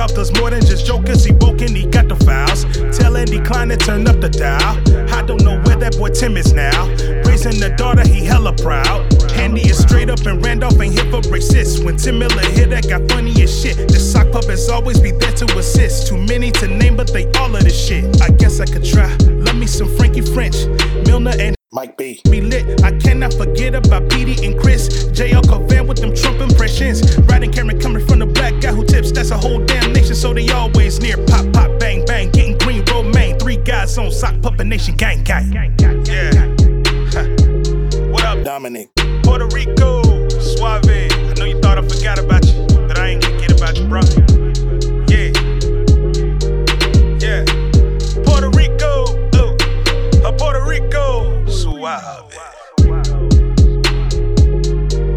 Randolph does more than just jokers. He woke and he got the files. Tell Andy Klein to turn up the dial. I don't know where that boy Tim is now. Raising the daughter, he hella proud. Andy is straight up and Randolph ain't here for racist. When Tim Miller hit that got funny as shit. The sock puppets always be there to assist. Too many to name, but they all of this shit. I guess I could try. Love me some Frankie French, Milner and Mike B. Be lit. I cannot forget about Petey and Chris. JL Covan with them Trump impressions. Riding Cameron coming from the black tips. That's a whole damn nation, so they always near. Pop, pop, bang, bang. Getting green, romaine. Three guys on sock puppet nation, gang, gang. Yeah. Huh. What up, Dominic? Puerto Rico, Suave. I know you thought I forgot about you, but I ain't gonna get about you, bro. Yeah. Yeah. Puerto Rico, oh. Uh, Puerto Rico, Suave.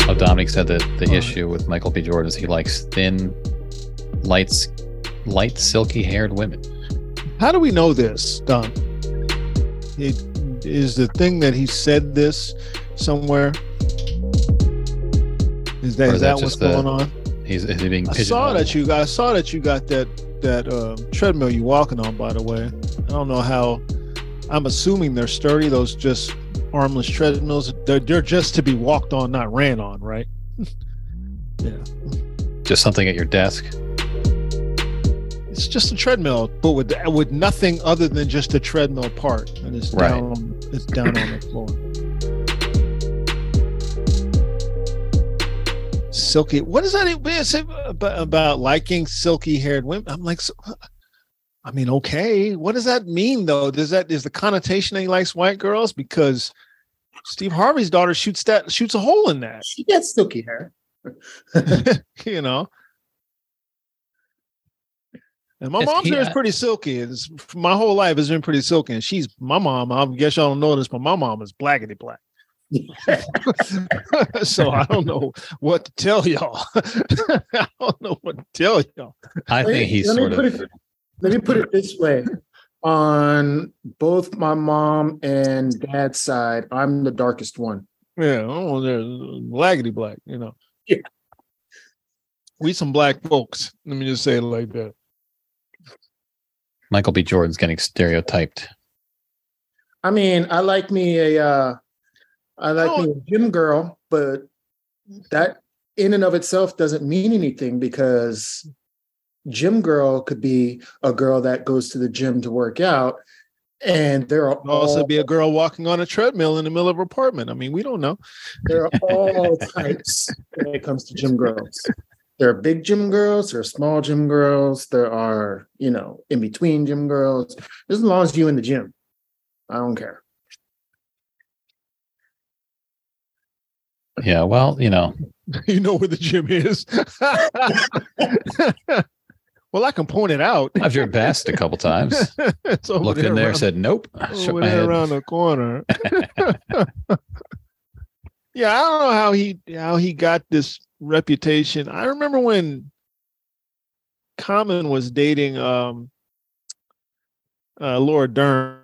Oh, Dominic said that the issue with Michael B. Jordan is he likes thin, light, light, silky haired women. How do we know this, Don? It, is the thing that he said this somewhere? Is that, that what's the- going on? He's is he being I saw that you got. I saw that you got that that uh, treadmill you walking on. By the way, I don't know how. I'm assuming they're sturdy. Those just armless treadmills. They're, they're just to be walked on, not ran on, right? yeah, Just something at your desk. It's just a treadmill, but with with nothing other than just the treadmill part, and it's Right. down. It's down on the floor. Silky. What is that? Is it about, about liking silky haired women? I'm like, so, I mean, okay. What does that mean though? Does that is the connotation that he likes white girls? Because Steve Harvey's daughter shoots that shoots a hole in that. She gets silky hair. you know. And my Yes, mom's hair is pretty silky. It's, my whole life has been pretty silky. And she's my mom. I guess y'all don't know this, but my mom is blackety black. so I don't know what to tell y'all. I don't know what to tell y'all. I think he's let me sort put of. it- Let me put it this way. On both my mom and dad's side, I'm the darkest one. Yeah, oh, they're blackety black, you know. Yeah. We some black folks. Let me just say it like that. Michael B. Jordan's getting stereotyped. I mean, I like me a uh I like Oh. me a gym girl, but that in and of itself doesn't mean anything because gym girl could be a girl that goes to the gym to work out and there are also all, be a girl walking on a treadmill in the middle of her apartment. I mean, we don't know. there are all types when it comes to gym girls. There are big gym girls, there are small gym girls, there are, you know, in between gym girls. As long as you in the gym, I don't care. Yeah, well, you know, you know where the gym is. well, I can point it out. I've driven past a couple times. it's over Looked in there, around- said nope. Shook over my there head. around the corner. yeah, I don't know how he how he got this reputation. I remember when Common was dating um uh Laura Dern.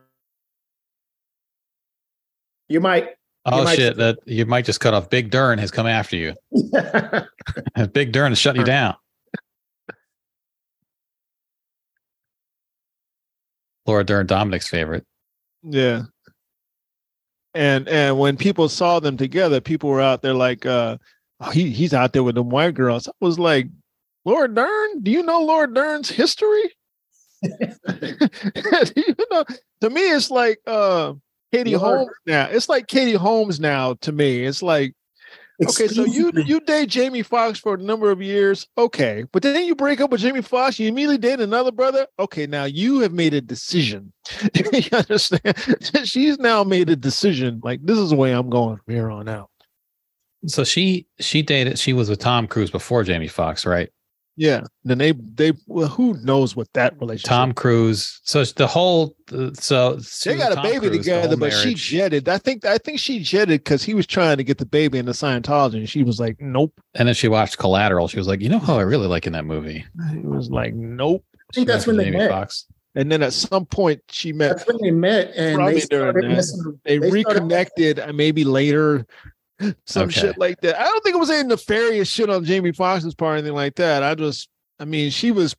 You might Oh might- shit! That you might just cut off. Big Dern has come after you. Big Dern is shutting you down. Laura Dern, Dominic's favorite. Yeah. And and when people saw them together, people were out there like, uh, oh, he he's out there with them white girls. I was like, Laura Dern, do you know Laura Dern's history? Do you know, to me, it's like uh Katie Laura- Holmes now. It's like Katie Holmes now to me. It's like, okay, so you Exclusively. you date Jamie Foxx for a number of years, okay, but then you break up with Jamie Foxx, you immediately date another brother. Okay, now you have made a decision. you understand? She's now made a decision. Like this is the way I'm going from here on out. So she she dated. She was with Tom Cruise before Jamie Foxx, right? Yeah. Then they they well, who knows what that relationship. Tom Cruise. So it's the whole. uh, So they got a Tom baby Cruise, together, whole but she jetted. I think I think she jetted because he was trying to get the baby into Scientology, and she was like, "Nope." And then she watched Collateral. She was like, you know how I really like in that movie? He was like, "Nope." I think that's when they Jamie met. Foxx. And then at some point, she met. That's when they met, and they started that. They, they reconnected uh, maybe later. Some Okay. shit like that. I don't think it was any nefarious shit on Jamie Foxx's part or anything like that. I just, I mean, she was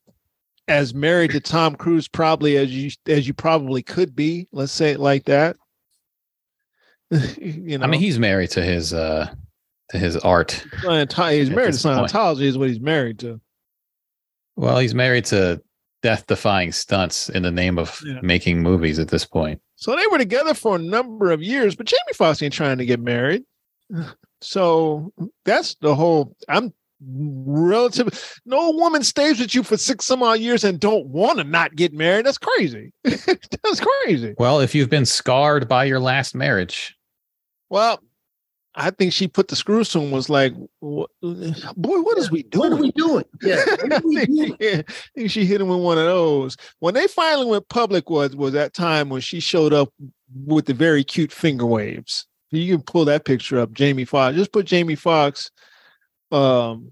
as married to Tom Cruise probably as you as you probably could be. Let's say it like that. you know, I mean, he's married to his uh to his art. Scientology, he's married to this point. Scientology is what he's married to. Well, he's married to death-defying stunts in the name of Yeah. making movies at this point. So they were together for a number of years, but Jamie Foxx ain't trying to get married. So that's the whole. I'm relative. No woman stays with you for six some odd years and don't want to not get married. That's crazy. that's crazy. Well, if you've been scarred by your last marriage, Well, I think she put the screws to him. Was like, boy, what is we doing? What are we doing? Yeah, what I think, doing? she, I think she hit him with one of those. When they finally went public was was that time when she showed up with the very cute finger waves. You can pull that picture up, Jamie Foxx. Just put Jamie Foxx, um,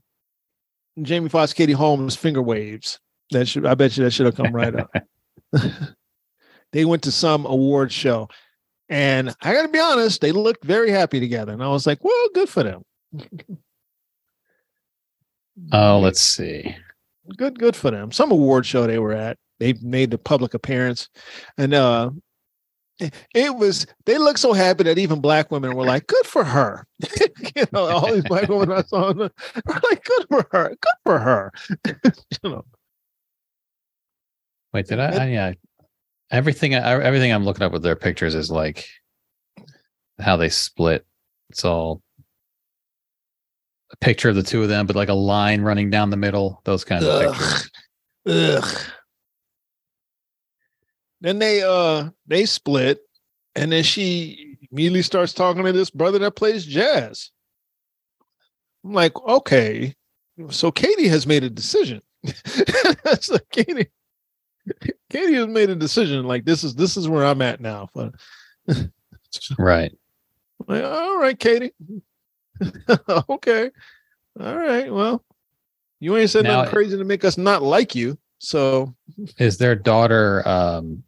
Jamie Foxx, Katie Holmes finger waves. That should I bet you that should have come right up. they went to some award show, and I got to be honest, they looked very happy together, and I was like, well, good for them. oh, let's see. good good for them some award show they were at they made the public appearance and uh it- was they looked so happy that even black women were like good for her you know all these black women i saw were like good for her good for her you know Wait, did I? I yeah. Everything, I, everything I'm looking up with their pictures is like how they split. It's all a picture of the two of them, but like a line running down the middle. Those kinds of pictures. Ugh. Then they uh they split, and then she immediately starts talking to this brother that plays jazz. I'm like, okay, so Katie has made a decision. so Katie, Katie has made a decision. Like this is this is where I'm at now. But Right. like, all right, Katie. okay. All right. Well, you ain't said Now- nothing crazy to make us not like you. So Is their daughter, um,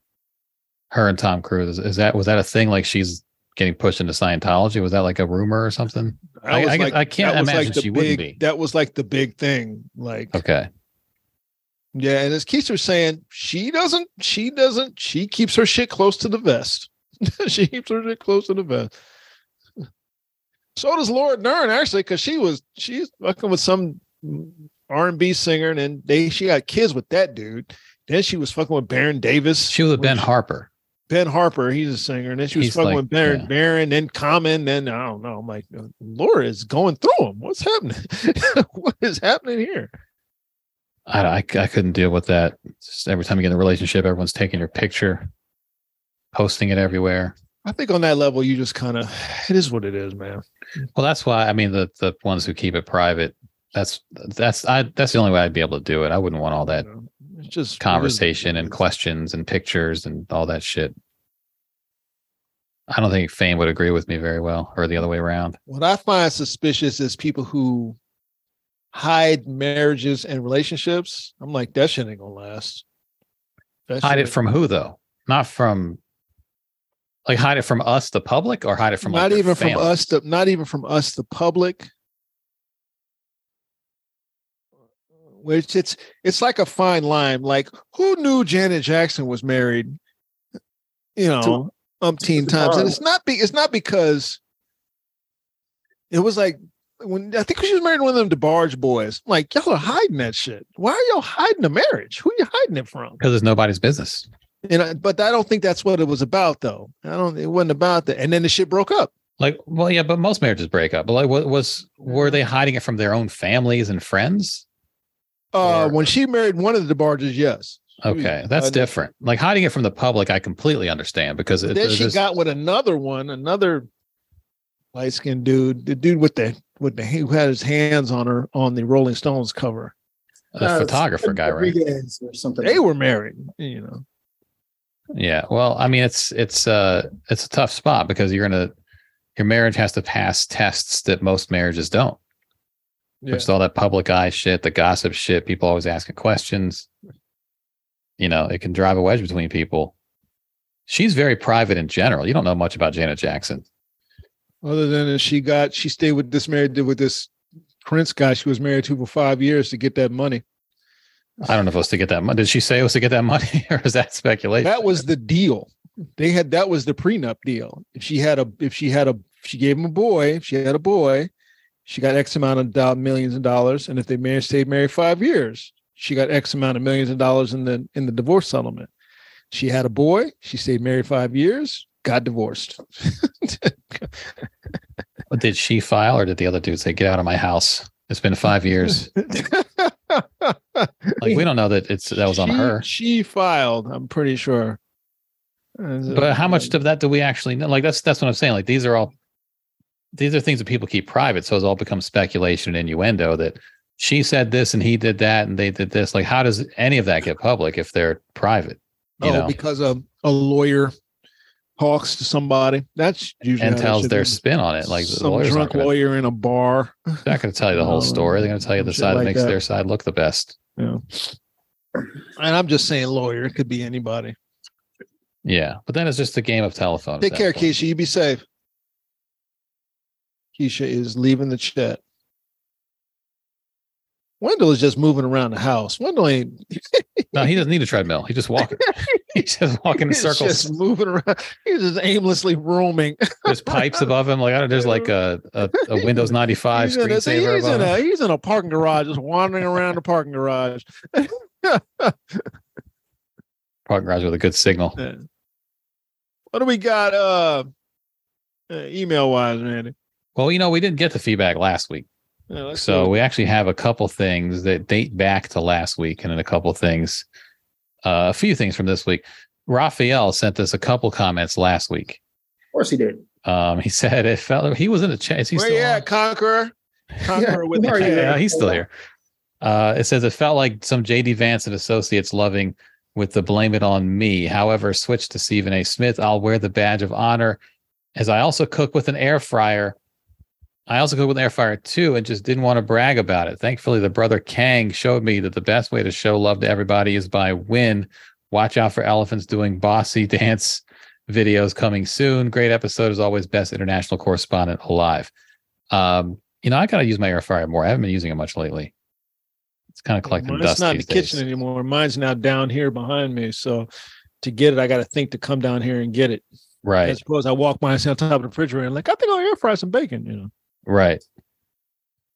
her and Tom Cruise, is that, was that a thing? Like she's getting pushed into Scientology? Was that like a rumor or something? that I- was I- I can't imagine the she wouldn't be. That was like the big thing. Like, Okay. yeah. And as Keith was saying, she doesn't, she doesn't, she keeps her shit close to the vest. she keeps her shit close to the vest. So does Laura Dern actually, because she was she's fucking with some R and B singer, and then they she got kids with that dude. Then she was fucking with Baron Davis. She was with Ben Harper. Ben Harper, he's a singer, and then she was He's fucking like- with Baron, yeah. Baron, then Common, then I don't know. I'm like, Laura is going through him. What's happening? what is happening here? I, I, I couldn't deal with that. Just every time you get in a relationship, everyone's taking your picture, posting it everywhere. I think on that level, you just kind of, it is what it is, man. Well, that's why I mean the the ones who keep it private. That's that's I that's the only way I'd be able to do it. I wouldn't want all that You know, it's just it is what conversation and questions and pictures and all that shit. I don't think Fame would agree with me very well, or the other way around. What I find suspicious is people who hide marriages and relationships. I'm like, that shit ain't gonna last. That Hide it from who though? Not from like hide it from us, the public, or hide it from like, not even from us, the, not even from us, the public. Which it's it's like a fine line. Like, who knew Janet Jackson was married? You know, umpteen to times, and it's not be it's not because it was like when I think she was married to one of them DeBarge boys. Like, y'all are hiding that shit. Why are y'all hiding the marriage? Who are you hiding it from? because it's nobody's business. And I, but I don't think that's what it was about, though. I don't. It wasn't about that. And then the shit broke up. Like, well, yeah, but most marriages break up. But like, what was were mm-hmm. they hiding it from their own families and friends? Uh, Or- when she married one of the DeBarges, yes. Okay, that's Uh, different. Like hiding it from the public, I completely understand because it, then she there's- got with another one, another light skinned dude, the dude with the with the who had his hands on her on the Rolling Stones cover. the Uh, photographer guy, right? Or something. They were married, you know. Yeah. Well, I mean, it's it's uh it's a tough spot because you're gonna your marriage has to pass tests that most marriages don't. Yeah. Just all that public eye shit, the gossip shit, people always asking questions. You know, it can drive a wedge between people. She's very private in general. You don't know much about Janet Jackson. Other than she got she stayed with this married with this Prince guy she was married to for five years to get that money. I don't know if it was to get that money. Did she say it was to get that money or is that speculation? That was the deal. They had that was the prenup deal. If she had a if she had a she gave him a boy, if she had a boy, she got X amount of do- millions of dollars. And if they married stayed married five years, she got X amount of millions of dollars in the in the divorce settlement. She had a boy, she stayed married five years, got divorced. Did she file or did the other dude say, get out of my house? It's been five years. Like we don't know that it's that was on her. She filed, I'm pretty sure. But how much of that do we actually know? Like that's that's what I'm saying. Like these are all these are things that people keep private, so it's all become speculation and innuendo that she said this and he did that and they did this. Like how does any of that get public if they're private? You oh, know, because a, a lawyer talks to somebody. That's usually and tells their be. spin on it. Like the some lawyers drunk gonna, lawyer in a bar. they're not going to tell you the whole story. They're going to tell you the shit side that makes that. their side look the best. Yeah. And I'm just saying lawyer. It could be anybody. Yeah, but then it's just a game of telephone. Take care. Keisha. You be safe. Keisha is leaving the chat. Wendell is just moving around the house. Wendell ain't No, he doesn't need a treadmill. He just walking. He's just walking in circles. just moving around. He's just aimlessly roaming. There's pipes above him. Like I don't, there's like a, a, a Windows 95 he's, in a, see, screensaver he's, in a, he's in a parking garage, just wandering around the parking garage. Parking garage with a good signal. What do we got? Uh, uh email wise, Randy. Well, you know, we didn't get the feedback last week. Yeah, So do it. we actually have a couple things that date back to last week and then a couple things, uh, a few things from this week. Raphael sent us a couple comments last week. Of course he did. Um, he said it felt he was in the chat. Is he where still you on? at, Conqueror? Conqueror with the where are you K. at? Yeah, he's still here. Uh, it says it felt like some JD Vance and Associates loving with the blame it on me. However, switch to Stephen A. Smith. I'll wear the badge of honor as I also cook with an air fryer. I also cook with an air fryer too, and just didn't want to brag about it. Thankfully, the brother Kang showed me that the best way to show love to everybody is by win. Watch out for elephants doing bossy dance videos coming soon. Great episode as always. Best international correspondent alive. Um, you know, I gotta use my air fryer more. I haven't been using it much lately. It's kind of collecting Mine's dust not in the days. kitchen anymore. Mine's now down here behind me. So to get it, I got to think to come down here and get it. Right, I suppose I walk myself on top of the refrigerator and like, I think I'll air fry some bacon. You know, right.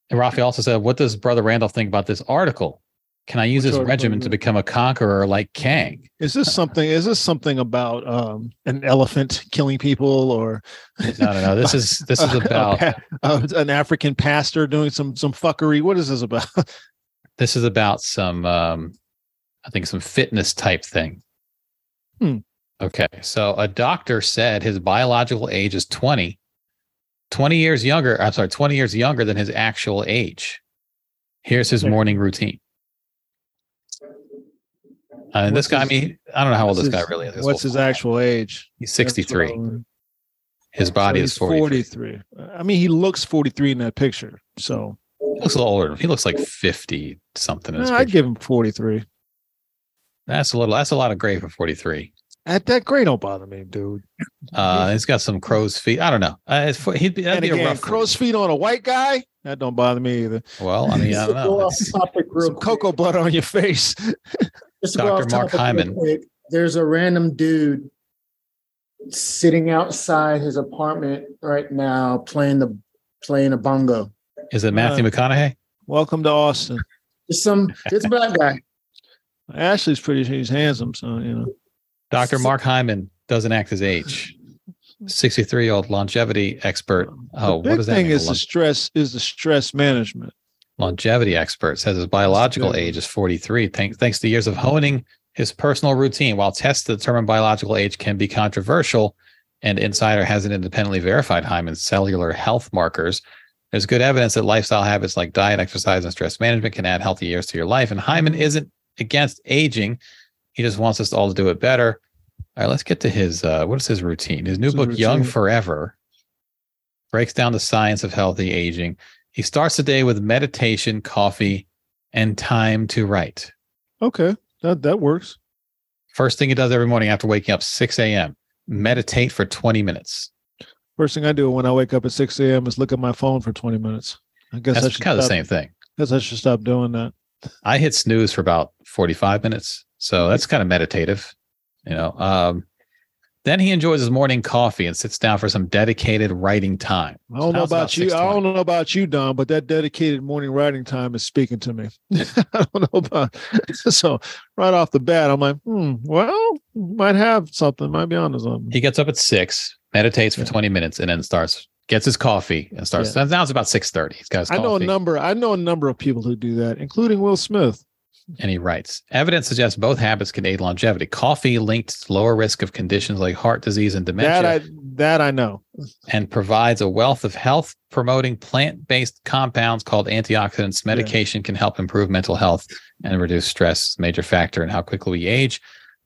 And Rafi also said, "What does Brother Randall think about this article? Can I use Which this regimen to become a conqueror like Kang?" is this something? Is this something about um, an elephant killing people or No, no, no. This is this is about pa- uh, an African pastor doing some some fuckery? What is this about? this is about some um I think some fitness type thing. Hmm. Okay. So a doctor said his biological age is 20. 20 years younger, I'm sorry, 20 years younger than his actual age. Here's his morning routine. Uh, and this What's guy, I mean, I don't know how old this What's guy really is. What's his actual age? He's 63. That's His body so is 43. 43. I mean, he looks 43 in that picture. So He looks a little older. He looks like 50 something. In his uh, I'd give him 43. That's a little, that's a lot of gray for 43. At that grade, don't bother me, dude. Uh, he's got some crow's feet. I don't know. Uh, it's, he'd be, that'd and be a rough. crow's feet on a white guy, that don't bother me either. Well, I mean, I don't Just to go know. off It's- topic real Some quick. cocoa butter on your face. Just to go Dr. Mark Hyman. quick, There's a random dude sitting outside his apartment right now playing the playing a bongo. Is it Matthew Uh, McConaughey? Welcome to Austin. Just some it's a black guy. Ashley's pretty he's handsome, so you know. Dr. Mark Hyman doesn't act his age. 63 year old longevity expert. Oh, the big what does that thing mean? is the stress is the stress management. longevity expert says his biological age is 43 thanks, thanks to years of honing his personal routine while tests to determine biological age can be controversial and insider hasn't independently verified hyman's cellular health markers There's good evidence that lifestyle habits like diet, exercise, and stress management can add healthy years to your life. And Hyman isn't against aging. He just wants us all to do it better. All right, let's get to his uh what is his routine? His new his book, Young? Forever, breaks down the science of healthy aging. He starts the day with meditation, coffee, and time to write. Okay, that that works. First thing he does every morning after waking up, 6 a.m. Meditate for 20 minutes. First thing I do when I wake up at 6 a.m. is look at my phone for 20 minutes. I guess That's should kind of the same thing. I Guess I should stop doing that. I hit snooze for about 45 minutes. So that's kind of meditative, you know. Um, then he enjoys his morning coffee and sits down for some dedicated writing time. I don't know Now about you. I don't know about you, Don, but that dedicated morning writing time is speaking to me. I don't know about so right off the bat, I'm like, hmm, well, might have something, might be on onto something. He gets up at six, meditates for 20 minutes, and then starts, gets his coffee and starts. Now it's about 6:30. He's got his I know a number. I know a number of people who do that, including Will Smith. And he writes evidence suggests both habits can aid longevity coffee linked to lower risk of conditions like heart disease and dementia That I that I know. and provides a wealth of health promoting plant-based compounds called antioxidants medication can help improve mental health and reduce stress major factor in how quickly we age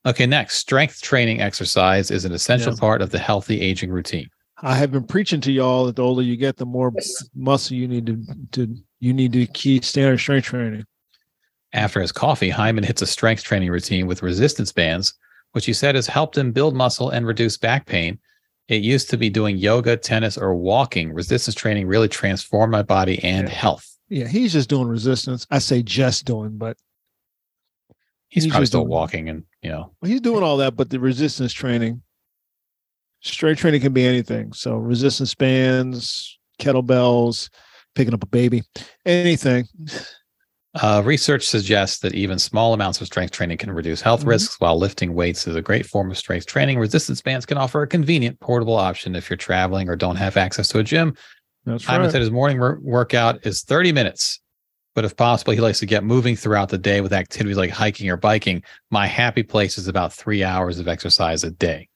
okay next strength training exercise is an essential Yeah. part of the healthy aging routine I have been preaching to y'all that the older you get, the more muscle you need to to you need to keep standard strength training. After his coffee hyman hits a strength training routine with resistance bands which he said has helped him build muscle and reduce back pain it used to be doing yoga tennis or walking resistance training really transformed my body and Yeah. health Yeah, he's just doing resistance. I say just doing, but he's, He's probably still doing- walking and you know well, he's doing all that. But the resistance training, strength training can be anything. So resistance bands, kettlebells, picking up a baby, anything. Uh, research suggests that even small amounts of strength training can reduce health Mhm. risks, while lifting weights is a great form of strength training. Resistance bands can offer a convenient, portable option if you're traveling or don't have access to a gym. That's right. said his morning wor- workout is 30 minutes, but if possible, he likes to get moving throughout the day with activities like hiking or biking. My happy place is about three hours of exercise a day.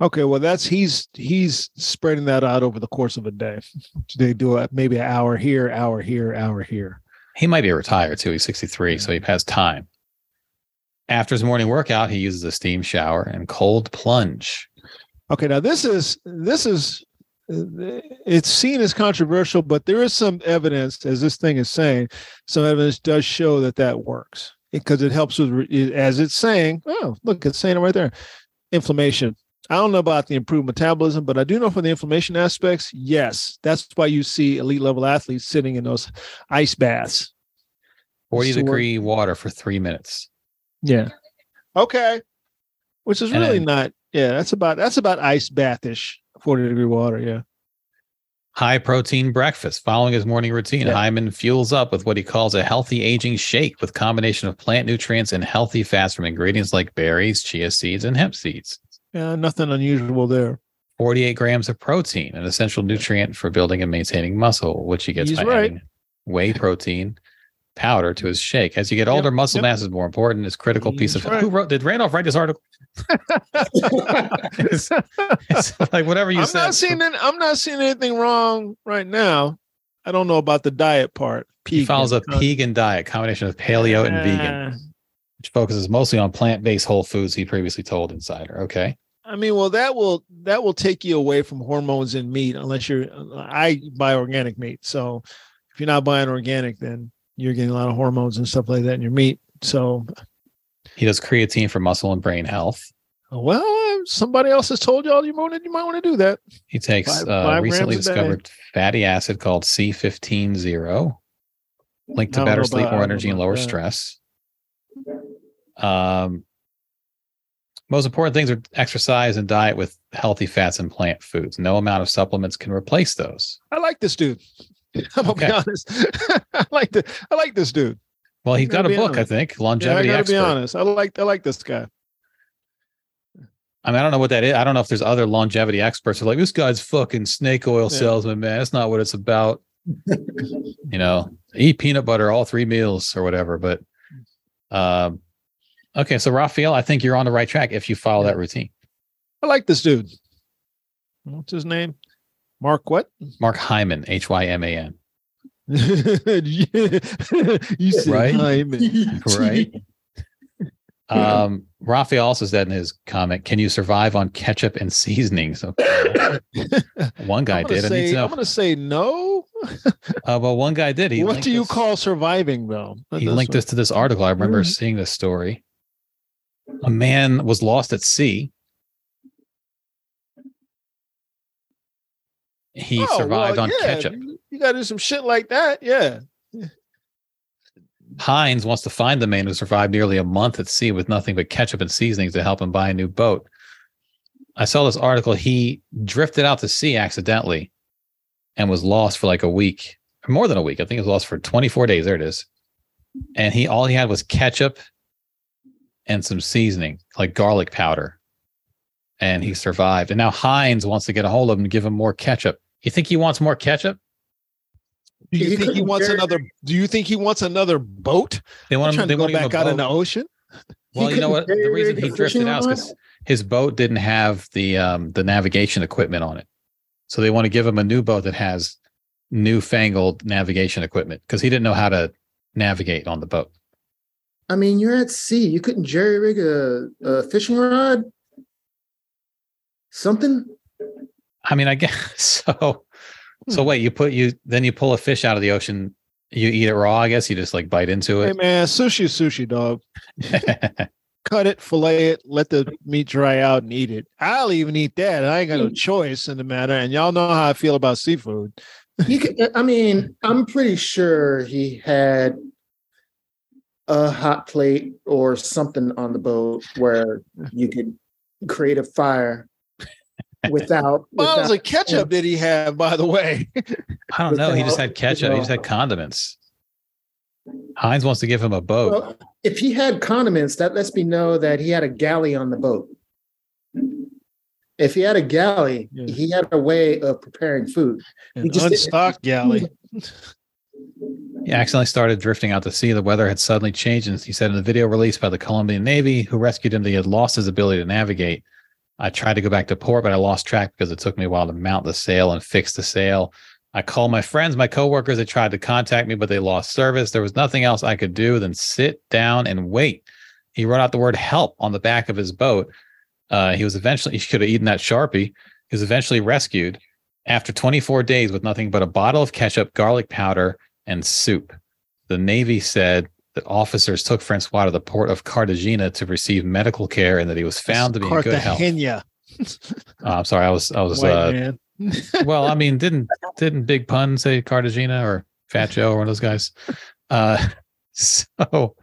Okay, well, that's he's he's spreading that out over the course of a day. They do it maybe an hour here, hour here, hour here. He might be retired too. He's 63, so he has time. After his morning workout, he uses a steam shower and cold plunge. Okay, now this is this is it's seen as controversial, but there is some evidence, as this thing is saying, some evidence does show that that works because it helps with, as it's saying. Oh, look, it's saying it right there. Inflammation. I don't know about the improved metabolism, but I do know for the inflammation aspects, yes, that's why you see elite level athletes sitting in those ice baths. 40 So degree water for three minutes. Yeah. Okay. Which is And really then- not. Yeah, that's about that's about ice bathish, forty degree water. Yeah. High protein breakfast. Following his morning routine, Yeah. Hyman fuels up with what he calls a healthy aging shake with combination of plant nutrients and healthy fats from ingredients like berries, chia seeds, and hemp seeds. Yeah, nothing unusual there. 48 grams of protein, an essential nutrient for building and maintaining muscle, which he gets He's by right. adding whey protein powder to his shake. As you get Yep, older, muscle yep. mass is more important. It's a critical piece He's of right. who wrote did Randolph write this article? it's, it's like whatever you I'm said. not seeing it. I'm not seeing anything wrong right now. I don't know about the diet part. he follows a Pegan. vegan diet, combination of paleo and vegan, Uh, which focuses mostly on plant-based whole foods. He previously told Insider. Okay. I mean, well, that will that will take you away from hormones in meat unless you're. I buy organic meat, so if you're not buying organic, then you're getting a lot of hormones and stuff like that in your meat. So, He does creatine for muscle and brain health. well, somebody else has told y'all you might you might want to do that. He takes Five- uh, five recently grams a day. discovered fatty acid called C150, linked I to better sleep, more energy, and lower that. stress. Um, most important things are exercise and diet with healthy fats and plant foods. No amount of supplements can replace those. I like this dude. I'm gonna be honest. I like the I like this dude. Well, he's got a book, I honest. think, Yeah, I longevity gotta expert. be honest. I like I like this guy. I mean, I don't know what that is. I don't know if there's other longevity experts who are like, this guy's fucking snake oil Yeah. salesman, man. That's not what it's about. you know, eat peanut butter all three meals or whatever. But um, okay, so Raphael, I think you're on the right track if you follow that routine. I like this dude. What's his name? Mark what? Mark Hyman, H Y M A N. you said Right? Hyman. Right. Um, Raphael also said in his comment, "Can you survive on ketchup and seasonings?" Okay. one guy I'm gonna did. I need say, to know. I'm gonna say no. Uh, well, one guy did. He what linked do you us- call surviving though? He That's linked us to this article. I remember Mhm. seeing this story. A man was lost at sea. He Oh, well, survived on yeah, ketchup. You, you gotta do some shit like that. Yeah. Heinz wants to find the man who survived nearly a month at sea with nothing but ketchup and seasonings to help him buy a new boat. I saw this article. He drifted out to sea accidentally and was lost for like a week, more than a week. I think he was lost for 24 days. There it is. And he all he had was ketchup and some seasoning, like garlic powder. And he survived. And now Heinz wants to get a hold of him and give him more ketchup. You think he wants more ketchup? Do you He think he wants bear- another? Do you think he wants another boat? They want him they to go want to give back out in the ocean. Well, He you know what? The reason he drifted out is because his boat didn't have the um, the navigation equipment on it. So they want to give him a new boat that has newfangled navigation equipment because he didn't know how to navigate on the boat. I mean, you're at sea. You couldn't jerry rig a, a fishing rod. Something. I mean, I guess so. So Hmm. wait, you put you then you pull a fish out of the ocean, you eat it raw. I guess you just like bite into it. Hey man, sushi, sushi, dog. Cut it, fillet it, let the meat dry out, and eat it. I'll even eat that. I ain't got no choice in the matter. And y'all know how I feel about seafood. You could. I mean, I'm pretty sure he had a hot plate or something on the boat where you could create a fire without. Bottles without of ketchup did he have, by the way? I don't know. He just had ketchup. He just had condiments. Heinz wants to give him a boat. Well, if he had condiments, that lets me know that he had a galley on the boat. If he had a galley, Yeah. he had a way of preparing food. An just- unstocked galley. He accidentally started drifting out to sea. The weather had suddenly changed. And he said in the video released by the Colombian Navy, who rescued him, that he had lost his ability to navigate. I tried to go back to port, but I lost track because it took me a while to mount the sail and fix the sail. I called my friends, my coworkers. They tried to contact me, but they lost service. There was nothing else I could do than sit down and wait. He wrote out the word help on the back of his boat. Uh, he was eventually, he could have eaten that Sharpie. He was eventually rescued after 24 days with nothing but a bottle of ketchup, garlic powder, and soup. The Navy said that officers took Francois to the port of Cartagena to receive medical care and that he was found to be in good health. Cartagena, Uh, I'm sorry, I was I was uh, well, I mean, didn't didn't Big Pun say Cartagena or Fat Joe or one of those guys? Uh, so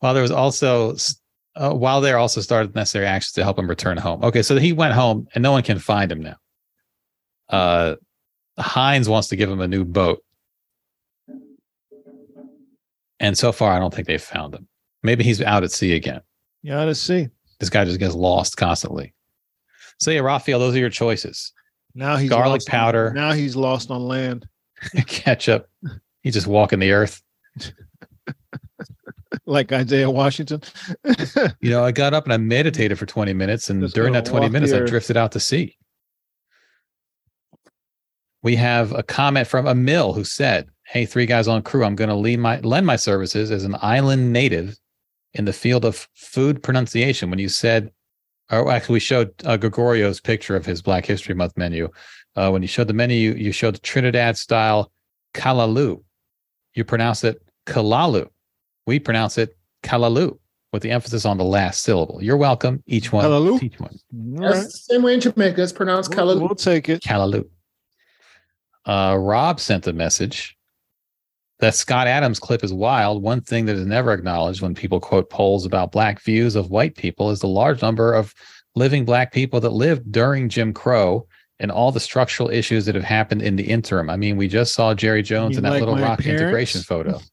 while there was also uh, while there also started necessary actions to help him return home. Okay, so he went home and no one can find him now. Uh, Heinz wants to give him a new boat, and so far I don't think they've found him. Maybe he's out at sea again. Yeah, ought to see. This guy just gets lost constantly. So yeah, Raphael, those are your choices. Now he's Garlic lost on- powder. now he's lost on land, ketchup. He's just walking the earth. like Isaiah Washington. You know, I got up and I meditated for 20 minutes, and Just during that 20 minutes, I drifted out to sea. We have a comment from Emil who said, Hey, three guys on crew, I'm going to lead my lend my services as an island native in the field of food pronunciation. When you said, or actually, we showed uh, Gregorio's picture of his Black History Month menu. Uh, when you showed the menu, you, you showed the Trinidad style kalalu. You pronounce it kalalu. We pronounce it kalalu with the emphasis on the last syllable. You're welcome. Each one. Kalalu? Each one. That's right. the same way in Jamaica. It's pronounced We'll, Kalaloo. we'll take it. Kalalu. Uh, Rob sent a message that Scott Adams clip is wild. One thing that is never acknowledged when people quote polls about black views of white people is the large number of living black people that lived during Jim Crow and all the structural issues that have happened in the interim. I mean, we just saw Jerry Jones You in that like little rock appearance? integration photo.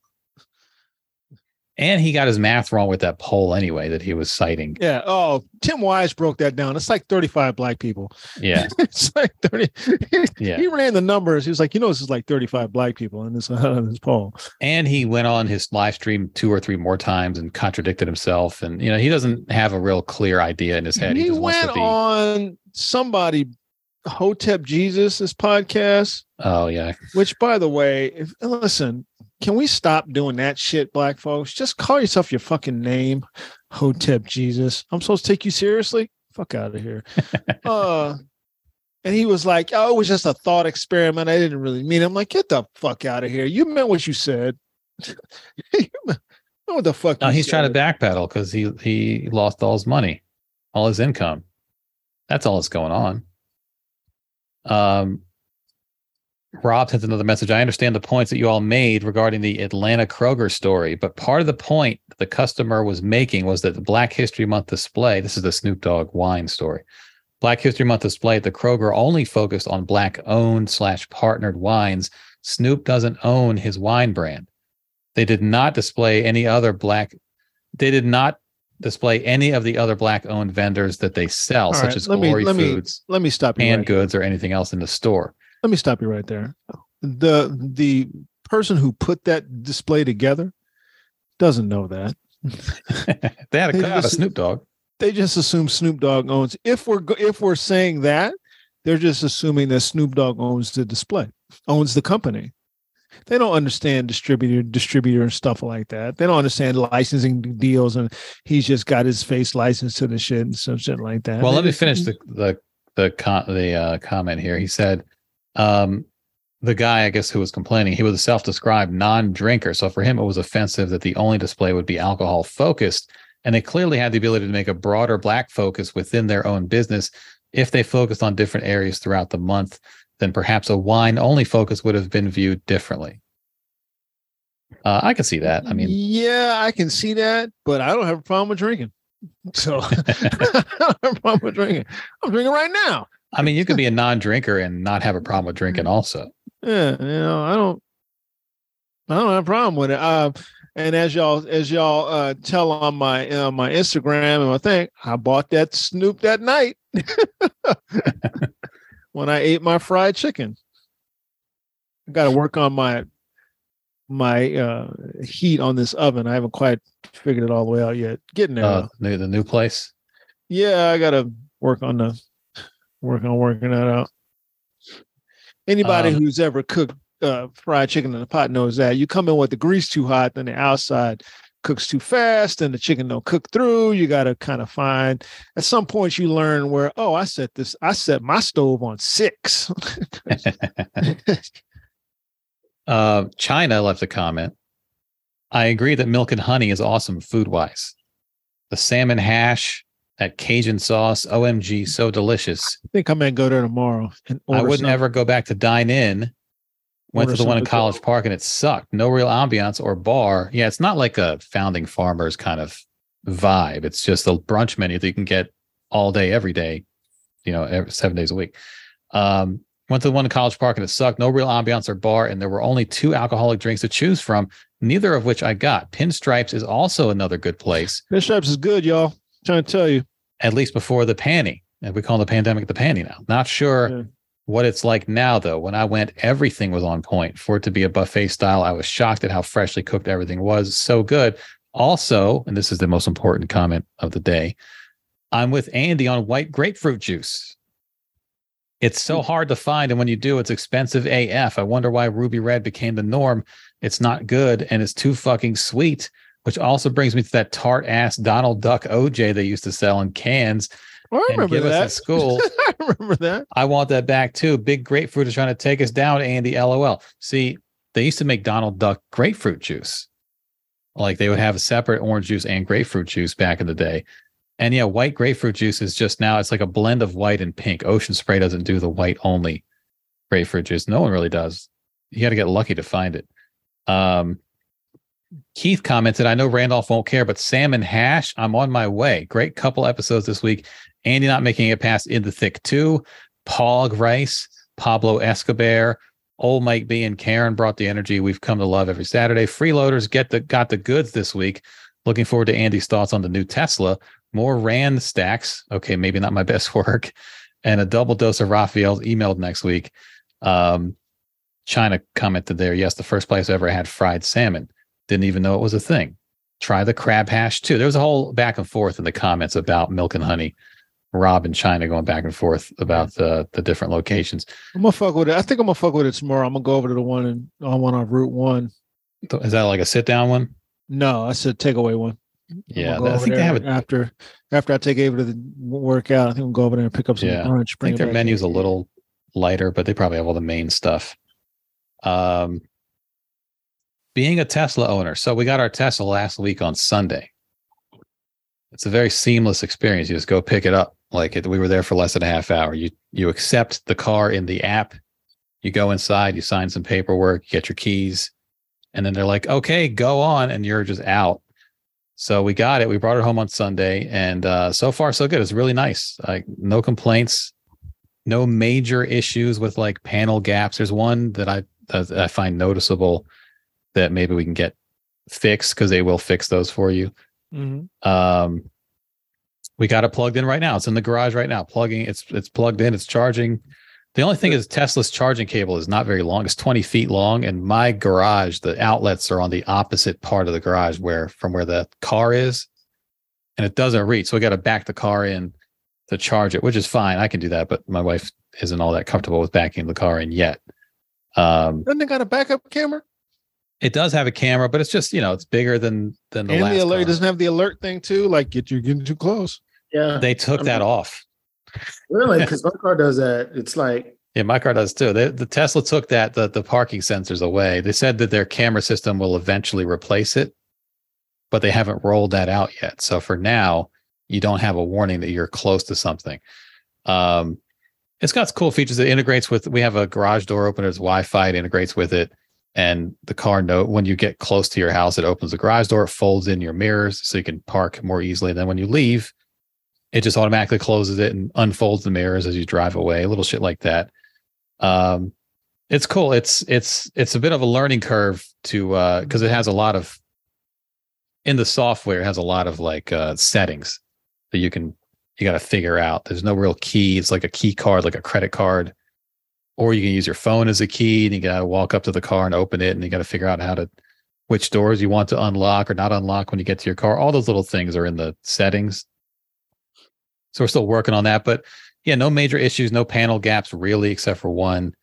And he got his math wrong with that poll anyway that he was citing. Yeah. Oh, Tim Wise broke that down. It's like 35 black people. Yeah. it's like 30. Yeah. He ran the numbers. He was like, you know, this is like 35 black people in this, uh, this poll. and he went on his live stream two or three more times and contradicted himself and you know he doesn't have a real clear idea in his head he just wants went to be on somebody Hotep Jesus, podcast. Oh yeah. Which, by the way, if listen, can we stop doing that shit, black folks? Just call yourself your fucking name, Hotep Jesus. I'm supposed to take you seriously? Fuck out of here. uh, and he was like, "Oh, it was just a thought experiment. I didn't really mean." It. I'm like, "Get the fuck out of here! You meant what you said." what the fuck? No, he's trying to backpedal because he he lost all his money, all his income. That's all that's going on. Um, Rob sent another message. I understand the points that you all made regarding the Atlanta Kroger story, but part of the point the customer was making was that the Black History Month display. This is the Snoop Dogg wine story. Black History Month display at the Kroger only focused on black owned slash partnered wines. Snoop doesn't own his wine brand. They did not display any other black. They did not display any of the other black owned vendors that they sell, All such right, as let me- Glory let me- Foods, Let me stop you. canned right here. goods, or anything else in the store. Let me stop you right there. The the person who put that display together doesn't know that. they had a Hey, cut out of Snoop Dogg. They just assume Snoop Dogg owns. If we're if we're saying that, they're just assuming that Snoop Dogg owns the display, owns the company. They don't understand distributor, distributor, and stuff like that. They don't understand licensing deals, and he's just got his face licensed to the shit and some shit like that. Well, They let me finish the the the con- the uh, comment here. He said, um, the guy I guess who was complaining, he was a self-described non-drinker, so for him it was offensive that the only display would be alcohol focused, and they clearly had the ability to make a broader black focus within their own business if they focused on different areas throughout the month. Then perhaps a wine-only focus would have been viewed differently. Uh, I can see that. I mean, yeah, I can see that, but I don't have a problem with drinking. So I don't have a problem with drinking. I'm drinking right now. I mean, you could be a non-drinker and not have a problem with drinking, also. Yeah, you know, I don't, I don't have a problem with it. Uh, and as y'all, as y'all uh, tell on my uh, my Instagram and my thing, I bought that Snoop that night when I ate my fried chicken. I got to work on my my uh, heat on this oven. I haven't quite figured it all the way out yet. Getting there. Uh, the, new place. Yeah, I gotta work on the work on working that out. Anybody Um, who's ever cooked uh, fried chicken in a pot knows that you come in with the grease too hot, then the outside cooks too fast, and the chicken don't cook through. You gotta kind of find at some point you learn where oh I set this I set my stove on six. Uh, China left a comment. I agree that milk and honey is awesome food wise. The salmon hash, that Cajun sauce, OMG, so delicious. I think I may go there tomorrow and I wouldn't ever go back to dine in. Went Order to the one in College. Park and it sucked. No real ambiance or bar. Yeah, it's not like a founding farmers kind of vibe. It's just a brunch menu that you can get all day, every day, you know, every, seven days a week. Um, went to the one in College Park and it sucked. No real ambiance or bar, and there were only two alcoholic drinks to choose from, neither of which I got. Pinstripes is also another good place, Pinstripes is good, y'all. trying to tell you. At least before the panty. And we call the pandemic the panty now. Not sure Yeah. what it's like now, though. When I went, everything was on point. For it to be a buffet style, I was shocked at how freshly cooked everything was. So good. Also, and this is the most important comment of the day, I'm with Andy on white grapefruit juice. It's so hmm. hard to find, and when you do, it's expensive AF. I wonder why Ruby Red became the norm. It's not good, and it's too fucking sweet. Which also brings me to that tart ass Donald Duck OJ they used to sell in cans Oh, I and remember give us that. at school. I remember that. I want that back too. Big grapefruit is trying to take us down, Andy. LOL. See, they used to make Donald Duck grapefruit juice. Like they would have a separate orange juice and grapefruit juice back in the day. And yeah, white grapefruit juice is just now it's like a blend of white and pink. Ocean Spray doesn't do the white only grapefruit juice. No one really does. You got to get lucky to find it. Um, Keith commented, I know Randolph won't care, but salmon hash, I'm on my way. Great couple episodes this week. Andy not making it past In the Thick 2, Pog Rice, Pablo Escobar, old Mike B and Karen brought the energy we've come to love every Saturday. Freeloaders get the got the goods this week. Looking forward to Andy's thoughts on the new Tesla. More Rand stacks. Okay, maybe not my best work. And a double dose of Raphael's emailed next week. Um, China commented there. Yes, the first place I ever had fried salmon. Didn't even know it was a thing. Try the crab hash too. There was a whole back and forth in the comments about milk and honey Rob and China going back and forth about the the different locations. I'm gonna fuck with it. I think I'm gonna fuck with it tomorrow. I'm gonna go over to the one and on one on Route One. Is that like a sit down one? No, I said takeaway one. Yeah, go I think they have it after after I take Ava to the workout. I think we'll go over there and pick up some Yeah, brunch. I think their menu's a little lighter, but they probably have all the main stuff. Um, being a Tesla owner, so we got our Tesla last week on Sunday. It's a very seamless experience. You just go pick it up. Like it, we were there for less than a half hour. You you accept the car in the app. You go inside. You sign some paperwork. You Get your keys, and then they're like, "Okay, go on," and you're just out. So we got it. We brought it home on Sunday, and uh, so far so good. It's really nice. Like no complaints no major issues with like panel gaps. There's one that I that I find noticeable that maybe we can get fixed because they will fix those for you. Mhm. Um, we got it plugged in right now. It's in the garage right now. Plugging it's it's plugged in. It's charging. The only thing is Tesla's charging cable is not very long. It's 20 feet long, and my garage, the outlets are on the opposite part of the garage where from where the car is, and it doesn't reach. So we got to back the car in to charge it, which is fine. I can do that, but my wife isn't all that comfortable with backing the car in yet. Um, Doesn't it got a backup camera? It does have a camera, but it's just you know it's bigger than than the and last the alert car. doesn't have the alert thing too. Like get you getting too close. Yeah, They took I that mean- off. really, because my car does that. It's like Yeah, my car does too. They, the Tesla took that the the parking sensors away. They said that their camera system will eventually replace it, but they haven't rolled that out yet. So for now, you don't have a warning that you're close to something. Um, it's got some cool features. It integrates with. We have a garage door opener. It's Wi-Fi. It integrates with it, and the car note when you get close to your house, it opens the garage door. It folds in your mirrors so you can park more easily. And then when you leave, it just automatically closes it and unfolds the mirrors as you drive away. Little shit like that. Um, it's cool. It's it's it's a bit of a learning curve to uh because it has a lot of in the software it has a lot of like uh settings that you can you got to figure out. There's no real key. It's like a key card, like a credit card, or you can use your phone as a key and you got to walk up to the car and open it, and you got to figure out how to which doors you want to unlock or not unlock when you get to your car. All those little things are in the settings. So we're still working on that, but yeah, no major issues, no panel gaps really, except for one.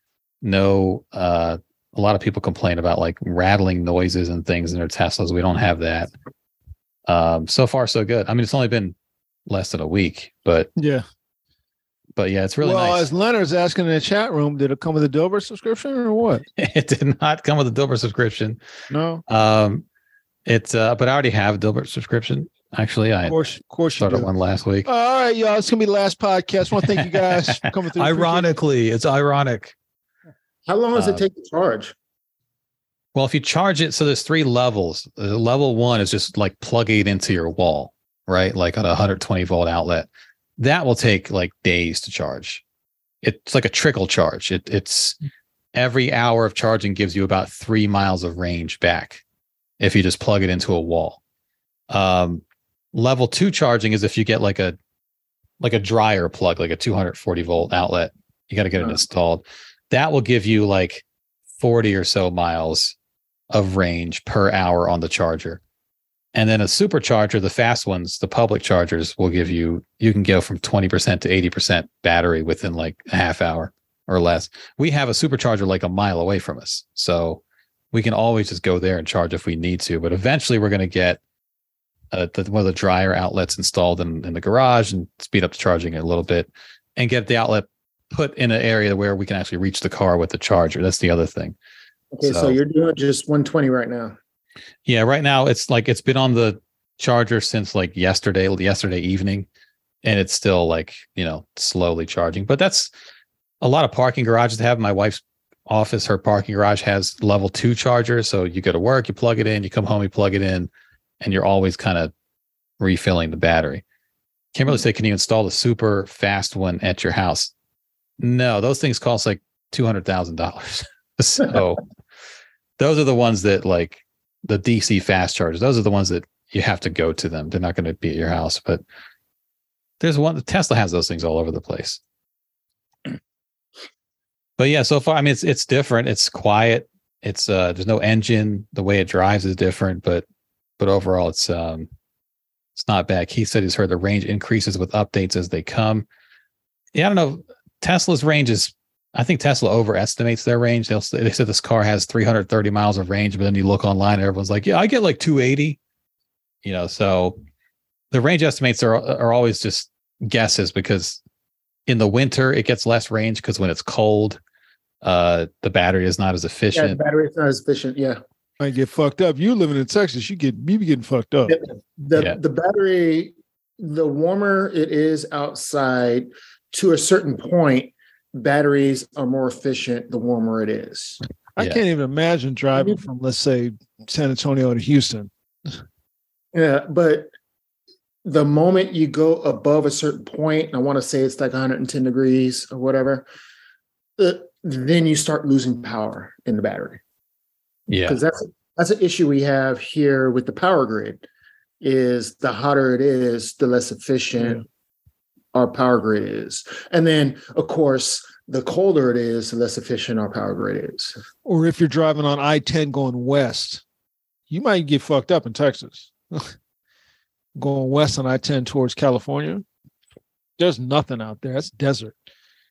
No, uh, a lot of people complain about like rattling noises and things in their Teslas. We don't have that. Um, so far, so good. I mean, it's only been less than a week, but Yeah. But yeah, it's really well, nice. as Leonard's asking in the chat room, did it come with a Dilbert subscription or what? it did not come with a Dilbert subscription. No. Um, it's uh, but I already have a Dilbert subscription. Actually, I Of course, of course started do. one last week. All right, y'all. It's gonna be the last podcast. I want to thank you guys for coming through. Appreciate. Ironically, it's ironic. how long does Uh, it take to charge? Well, if you charge it, so there's three levels. Uh, level one is just like plugging it into your wall, right? Like on a 120 volt outlet. That will take like days to charge. It's like a trickle charge. It, it's every hour of charging gives you about three miles of range back if you just plug it into a wall. Um, level two charging is if you get like a like a dryer plug, like a 240 volt outlet. You got to get it installed. That will give you like 40 or so miles of range per hour on the charger. And then a supercharger, the fast ones, the public chargers will give you, you can go from 20% to 80% battery within like a half hour or less. We have a supercharger like a mile away from us. So we can always just go there and charge if we need to. But eventually we're going to get uh, the, one of the dryer outlets installed in, in the garage and speed up the charging a little bit and get the outlet put in an area where we can actually reach the car with the charger. That's the other thing. Okay, so, so- you're doing just 120 right now. Yeah, right now it's like it's been on the charger since like yesterday, yesterday evening, and it's still like you know slowly charging. But that's a lot of parking garages to have. My wife's office, her parking garage has level two chargers. So you go to work, you plug it in, you come home, you plug it in, and you're always kind of refilling the battery. Can't really hmm. say, can you install the super fast one at your house? No, those things cost like two hundred thousand dollars. so those are the ones that like the DC fast chargers. Those are the ones that you have to go to them. They're not going to be at your house, but there's one. Tesla has those things all over the place. But yeah, so far, I mean, it's it's different. It's quiet. It's uh, there's no engine. The way it drives is different, but but overall, it's um, It's not bad. He said he's heard the range increases with updates as they come. Yeah, I don't know. Tesla's range is, I think Tesla overestimates their range. They'll, they said this car has 330 miles of range, but then you look online and everyone's like, yeah, I get like 280. You know, so the range estimates are are always just guesses because in the winter it gets less range because when it's cold, uh, the battery is not as Yeah, efficient. the battery's not as efficient. Yeah. I get fucked up. You living in Texas, you get you be getting fucked up. The Yeah. the battery, the warmer it is outside to a certain point, batteries are more efficient the warmer it is. I Yeah. can't even imagine driving from let's say San Antonio to Houston. Yeah, but the moment you go above a certain point, I want to say it's like 110 degrees or whatever, uh, then you start losing power in the battery. Yeah. because that's that's an issue we have here with the power grid is the hotter it is the less efficient our power grid is and then of course the colder it is the less efficient our power grid is Or if you're driving on I-10 going west, you might get fucked up in Texas. going west on I-10 towards California. There's nothing out there. That's desert.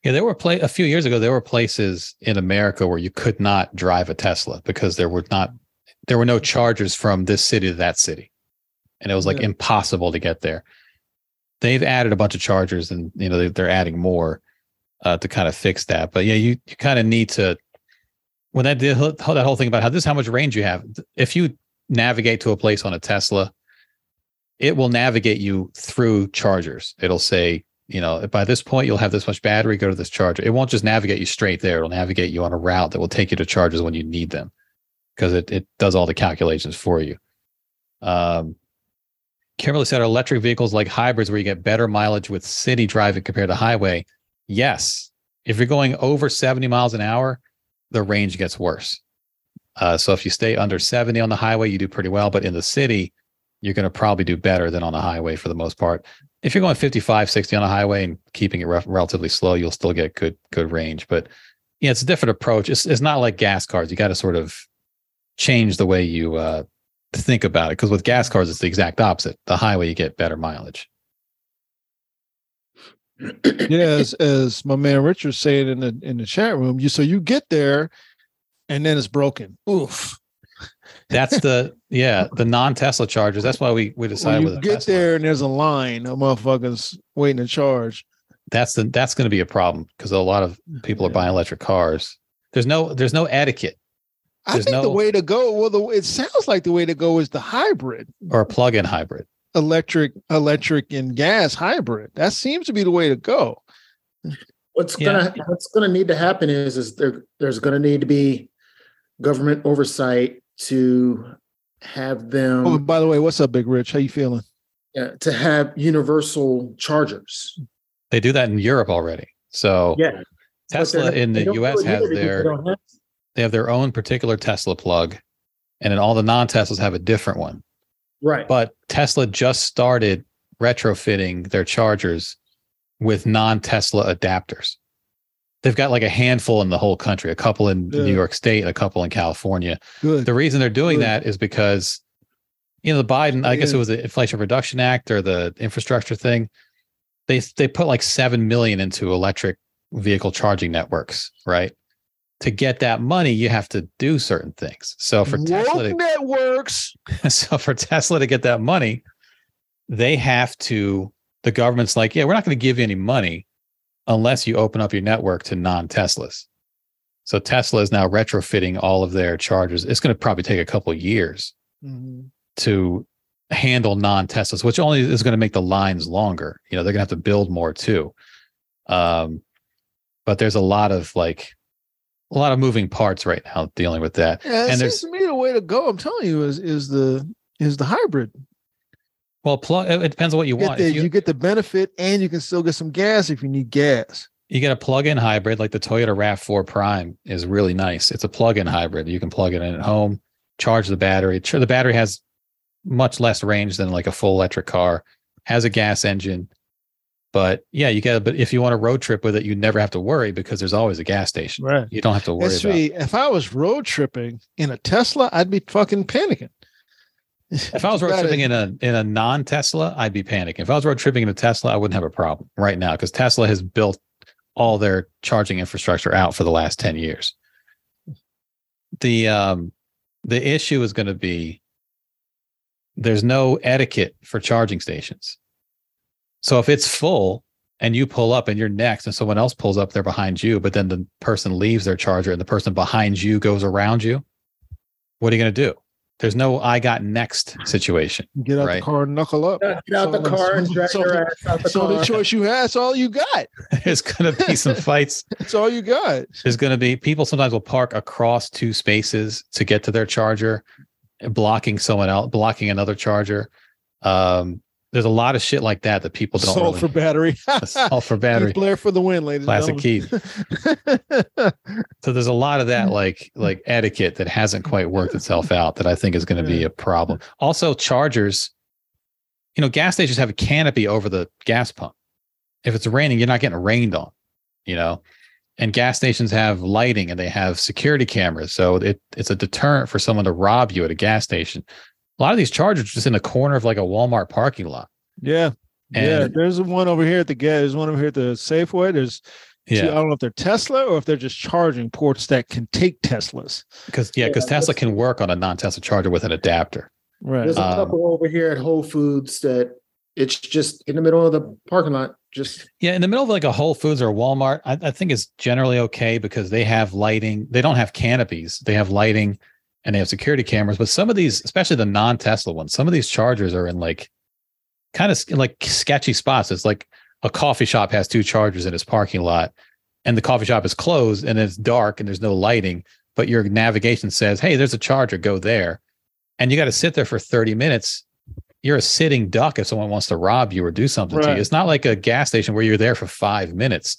Yeah, there were play a few years ago. There were places in America where you could not drive a Tesla because there were not there were no chargers from this city to that city, and it was like Yeah. impossible to get there. They've added a bunch of chargers, and you know they, they're adding more uh, to kind of fix that. But yeah, you you kind of need to when that did that whole thing about how this is how much range you have. If you navigate to a place on a Tesla, it will navigate you through chargers. It'll say you know, by this point, you'll have this much battery, go to this charger. It won't just navigate you straight there. It'll navigate you on a route that will take you to chargers when you need them because it, it does all the calculations for you. Um, Kimberly said, are electric vehicles like hybrids where you get better mileage with city driving compared to highway? Yes. If you're going over 70 miles an hour, the range gets worse. Uh, so if you stay under 70 on the highway, you do pretty well. But in the city, you're going to probably do better than on the highway for the most part if you're going 55 60 on a highway and keeping it re- relatively slow you'll still get good good range but yeah it's a different approach it's, it's not like gas cars you got to sort of change the way you uh, think about it because with gas cars it's the exact opposite the highway you get better mileage yeah, as, as my man Richard said in the in the chat room, you so you get there and then it's broken. Oof. that's the yeah the non-tesla chargers that's why we we When decided you with get Tesla. there and there's a line of motherfuckers waiting to charge. that's the that's going to be a problem because a lot of mm, people are buying electric cars there's no there's no etiquette I There's think the way to go, well, the, it sounds like the way to go is the hybrid, or a plug-in hybrid electric, electric and gas hybrid. That seems to be the way to go. what's Yeah. gonna what's gonna need to happen is is there there's gonna need to be government oversight to have them Oh, by the way, what's up, Big Rich? How you feeling? uh, to have universal chargers they do that in europe already so yeah tesla in the us has here because they their don't have- they have their own particular Tesla plug, and then all the non Teslas have a different one. right But Tesla just started retrofitting their chargers with non Tesla adapters. They've got like a handful in the whole country, a couple in. New York State, and a couple in California. Good. The reason they're doing Good. that is because, you know, the Biden, I guess it was the Inflation Reduction Act or the infrastructure thing. They they put like seven million into electric vehicle charging networks, right? To get that money, you have to do certain things. So for Tesla, to, networks. so for Tesla to get that money, they have to. The government's like, yeah, we're not going to give you any money unless you open up your network to non-Teslas. So Tesla is now retrofitting all of their chargers. It's going to probably take a couple of years Mhm. to handle non-Teslas, which only is going to make the lines longer. You know, they're going to have to build more too. Um, but there's a lot of like a lot of moving parts right now dealing with that. Yeah, it And seems there's- to me the way to go. I'm telling you is is the is the hybrid. Well, plug. It depends on what you You want. the, you, you, get the benefit and you can still get some gas if you need gas. you get a plug-in hybrid, like the Toyota Rav4 Prime is really nice. It's a plug-in hybrid. You can plug it in at home, charge the battery. Sure, the battery has much less range than like a full electric car. Has a gas engine, but yeah, you get. But if you want a road trip with it, you never have to worry because there's always a gas station. Right. You don't have to worry about. If I was road tripping in a Tesla, I'd be fucking panicking. If I was road tripping in a in a non Tesla, I'd be panicking. If I was road tripping in a Tesla, I wouldn't have a problem right now because Tesla has built all their charging infrastructure out for the last ten years. The um the issue is going to be there's no etiquette for charging stations. So if it's full and you pull up and you're next and someone else pulls up there behind you, but then the person leaves their charger and the person behind you goes around you, what are you going to do? There's no I got next situation. Get out Right. the car and knuckle up. Get out the car and so- drag so- your ass out the So the choice you have, that's all you got. There's going to be some fights. it's all you got. There's going to be people sometimes will park across two spaces to get to their charger, blocking someone else, blocking another charger. Um, there's a lot of shit like that that people don't Salt really. for battery. Assault for battery. Blair for the win, ladies Classic Keith. So there's a lot of that like like etiquette that hasn't quite worked itself out that I think is going to be a problem. Also, chargers, you know, gas stations have a canopy over the gas pump. If it's raining, you're not getting rained on, you know. And gas stations have lighting and they have security cameras, so it it's a deterrent for someone to rob you at a gas station. A lot of these chargers just in the corner of like a Walmart parking lot. yeah. yeah. There's one over here at the gas. There's one over here at the Safeway. There's two, I don't know if they're Tesla or if they're just charging ports that can take Teslas. because yeah, because Yeah, Tesla can work on a non-Tesla charger with an adapter. Right. There's a Um, couple over here at Whole Foods that it's just in the middle of the parking lot. Just Yeah, in the middle of like a Whole Foods or a Walmart, I, I think it's generally okay because they have lighting. They don't have canopies. They have lighting and they have security cameras. But some of these, especially the non-Tesla ones, some of these chargers are in like kind of like sketchy spots. It's like a coffee shop has two chargers in its parking lot, and the coffee shop is closed and it's dark and there's no lighting. But your navigation says, "Hey, there's a charger. Go there," and you got to sit there for 30 minutes. You're a sitting duck if someone wants to rob you or do something to you. It's not like a gas station where you're there for five minutes.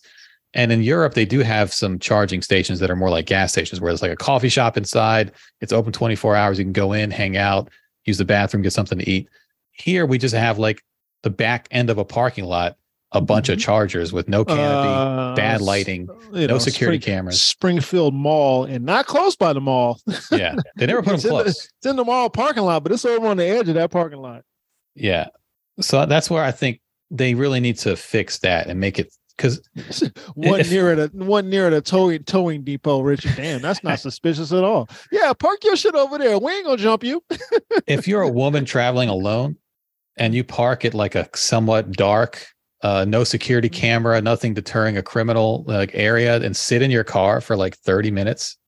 And in Europe, they do have some charging stations that are more like gas stations where it's like a coffee shop inside. It's open 24 hours. You can go in, hang out, use the bathroom, get something to eat. Here, we just have like the back end of a parking lot, a bunch of chargers with no canopy, Uh, bad lighting, you no know, security Spring- cameras. Springfield Mall and not close by the mall. Yeah. They never put It's them in the- close. It's in the mall parking lot, but it's over on the edge of that parking lot. Yeah. So that's where I think they really need to fix that and make it because One If- near the one near the towing towing depot, Richard. Damn, that's not suspicious at all. Yeah, park your shit over there. We ain't gonna jump you. if you're a woman traveling alone and you park at like a somewhat dark, uh, no security camera, nothing deterring a criminal like area, and sit in your car for like 30 minutes,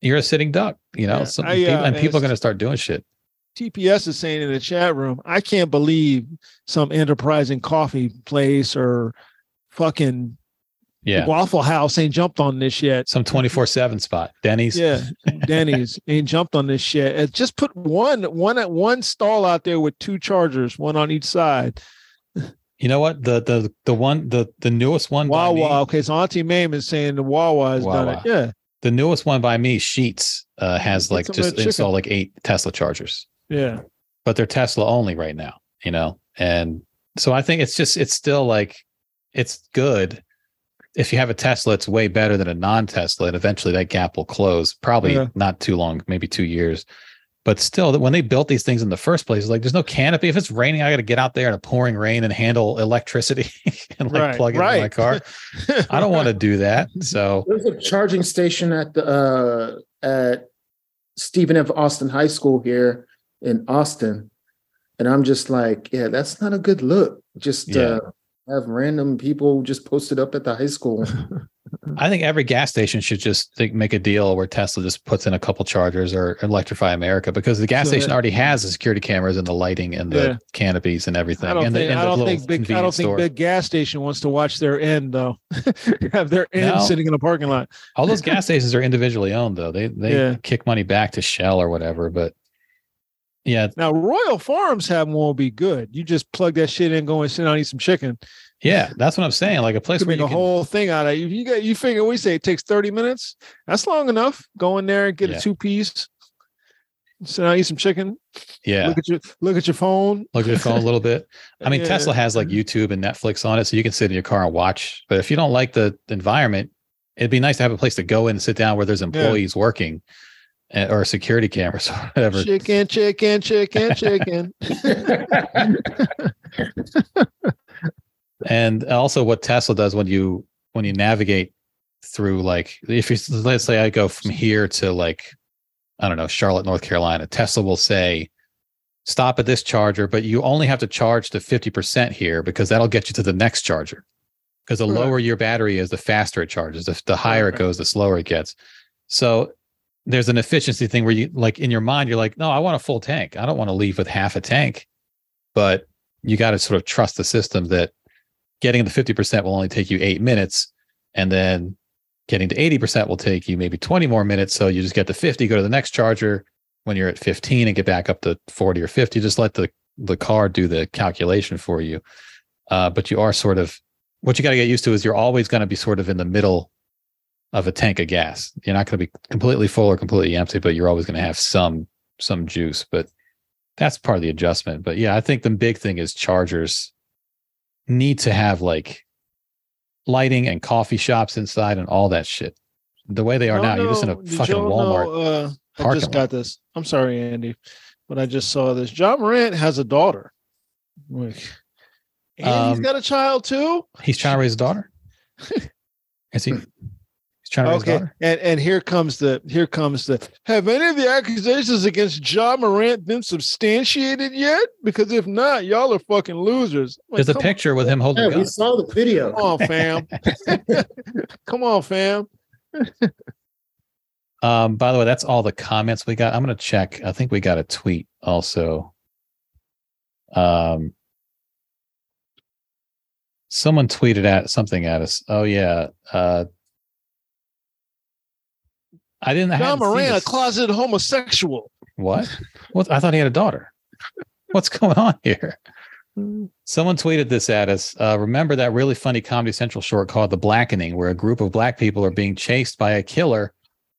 you're a sitting duck. You know, Yeah, Some I, people, uh, and people are to start doing shit. TPS is saying in the chat room, I can't believe some enterprising coffee place or fucking Yeah, Waffle House ain't jumped on this yet. some 24 seven spot, Denny's. Yeah, Denny's ain't jumped on this shit. Uh, Just put one one at one stall out there with two chargers, one on each side. You know what? The the the one the the newest one by me- Wawa. Okay, so Auntie Mame is saying the Wawa has done it. Yeah, the newest one by me, Sheetz, uh, has like just installed like eight Tesla chargers. yeah. but they're Tesla only right now, you know? And so I think it's just, it's still like, it's good. If you have a Tesla, it's way better than a non Tesla. And eventually that gap will close, probably Yeah. not too long, maybe two years. But still, when they built these things in the first place, like there's no canopy. If it's raining, I got to get out there in a pouring rain and handle electricity and like Right, plug it in my car. I don't want to do that. So there's a charging station at the uh, at Stephen F. Austin High School here in Austin, and I'm just like, yeah, that's not a good look. Just Yeah. uh, have random people just posted up at the high school. I think every gas station should just think, make a deal where Tesla just puts in a couple chargers or electrify America because the gas So station that- already has the security cameras and the lighting and the Yeah. canopies and everything. I don't and the, think and I don't little think big I don't think store. big gas station wants to watch their end though. have their end No. sitting in a parking lot. All those gas stations are individually owned though. They they Yeah. kick money back to Shell or whatever. But yeah, Now Royal Farms have one will be good. You just plug that shit in, go and sit down, eat some chicken. yeah, that's what I'm saying. Like a place Could where make you a can, whole thing out of it. You got you figure we say it takes 30 minutes. That's long enough. Go in there, get Yeah. a two piece, sit down, eat some chicken. yeah, Look at your look at your phone. look at your phone a little bit. I mean, Yeah. Tesla has like YouTube and Netflix on it, so you can sit in your car and watch. But if you don't like the environment, it'd be nice to have a place to go in and sit down where there's employees working eh, or security cameras or whatever. Chicken, chicken, chicken, chicken. and also what tesla does when you when you navigate through like if you let's say i go from here to like i don't know charlotte north carolina tesla will say stop at this charger but you only have to charge to 50% here because that'll get you to the next charger because the Right. lower your battery is the faster it charges the, the higher it goes the slower it gets so there's an efficiency thing where you like in your mind you're like no i want a full tank. I don't want to leave with half a tank. But you got to sort of trust the system that getting the 50% will only take you eight minutes and then getting to 80% will take you maybe 20 more minutes. So you just get to 50 go to the next charger. When you're at 15 and get back up to 40 or 50 just let the the car do the calculation for you. Uh, but you are sort of what you got to get used to is you're always going to be sort of in the middle of a tank of gas you're not going to be completely full or completely empty but you're always going to have some some juice but that's part of the adjustment but yeah i think the big thing is chargers need to have like lighting and coffee shops inside and all that shit. The way they are now, you're just in a fucking Walmart. know, uh, I just lot. got this. I'm sorry, Andy, but I just saw this. Ja Morant has a daughter. Like, and he's Um, got a child too. He's trying to raise a daughter. Is he? He's trying to Okay, daughter. and and here comes the here comes the. Have any of the accusations against Ja Morant been substantiated yet? Because if not, y'all are fucking losers. Like, There's a come on, picture with him holding Yeah, we saw the video. Come on, fam. come on, fam. Um, by the way, that's all the comments we got. I'm gonna check. I think we got a tweet also. Um, someone tweeted at something at us. Oh yeah. Uh, I didn't. Ja Morant, a this. closeted homosexual. What? What? I thought he had a daughter. What's going on here? Someone tweeted this at us. Uh, remember that really funny Comedy Central short called "The Blackening," where a group of black people are being chased by a killer.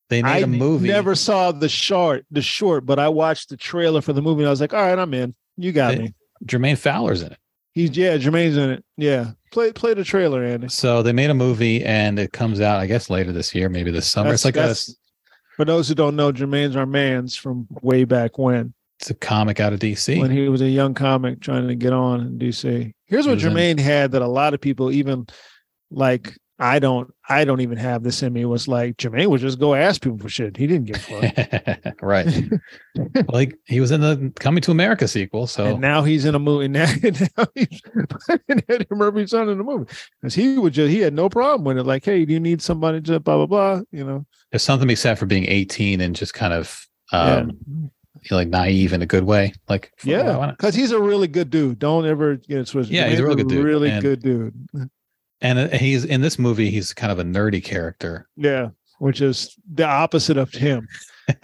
They made I a movie. I never saw the short, the short, but I watched the trailer for the movie. And I was like, all right, I'm in. You got They- me. Jermaine Fowler's in it. He's yeah, Jermaine's in it. Yeah, play play the trailer, Andy. So they made a movie, and it comes out, I guess, later this year, maybe this summer. That's- it's like a, For those who don't know, Jermaine's our man's from way back when, it's a comic out of DC. when he was a young comic trying to get on in DC. Here's what was in- Jermaine had that a lot of people, even like I don't, I don't even have this in me. Was like Jermaine would just go ask people for shit. He didn't give a fuck. right. well, he, was in the Coming to America sequel, so And now he's in a movie. Now, now he's Eddie Murphy's son in the movie because he would just he had no problem with it. Like, hey, do you need somebody to blah blah blah? You know, there's something to be said for being 18 and just kind of um, like naive in a good way. Like, yeah, yeah, because he's a really good dude. Don't ever get it twisted. Yeah, he's a Jermaine's real good dude, Really and- good dude. And uh, he's in this movie. He's kind of a nerdy character. Yeah, which is the opposite of him.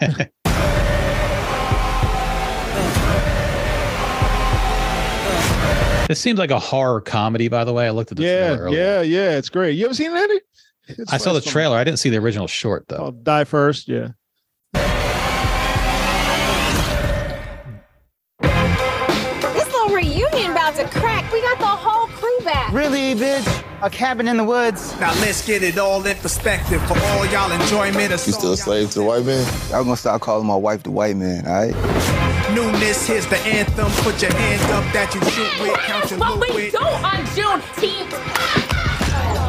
This seems like a horror comedy, by the way. I looked at the Yeah, trailer earlier. yeah, yeah. It's great. You ever seen it, It's I saw the trailer. I didn't see the original short though. Oh, Die First. Yeah. This little reunion about to crack. We got the whole crew back. Really, bitch? A cabin in the woods? Now let's get it all in perspective for all y'all enjoyment. You still a slave to the white man? I'm gonna start calling my wife the white man, all right? Newness, here's the anthem. Put your hand up that you shoot with, count your But loot we with. don't on Juneteenth.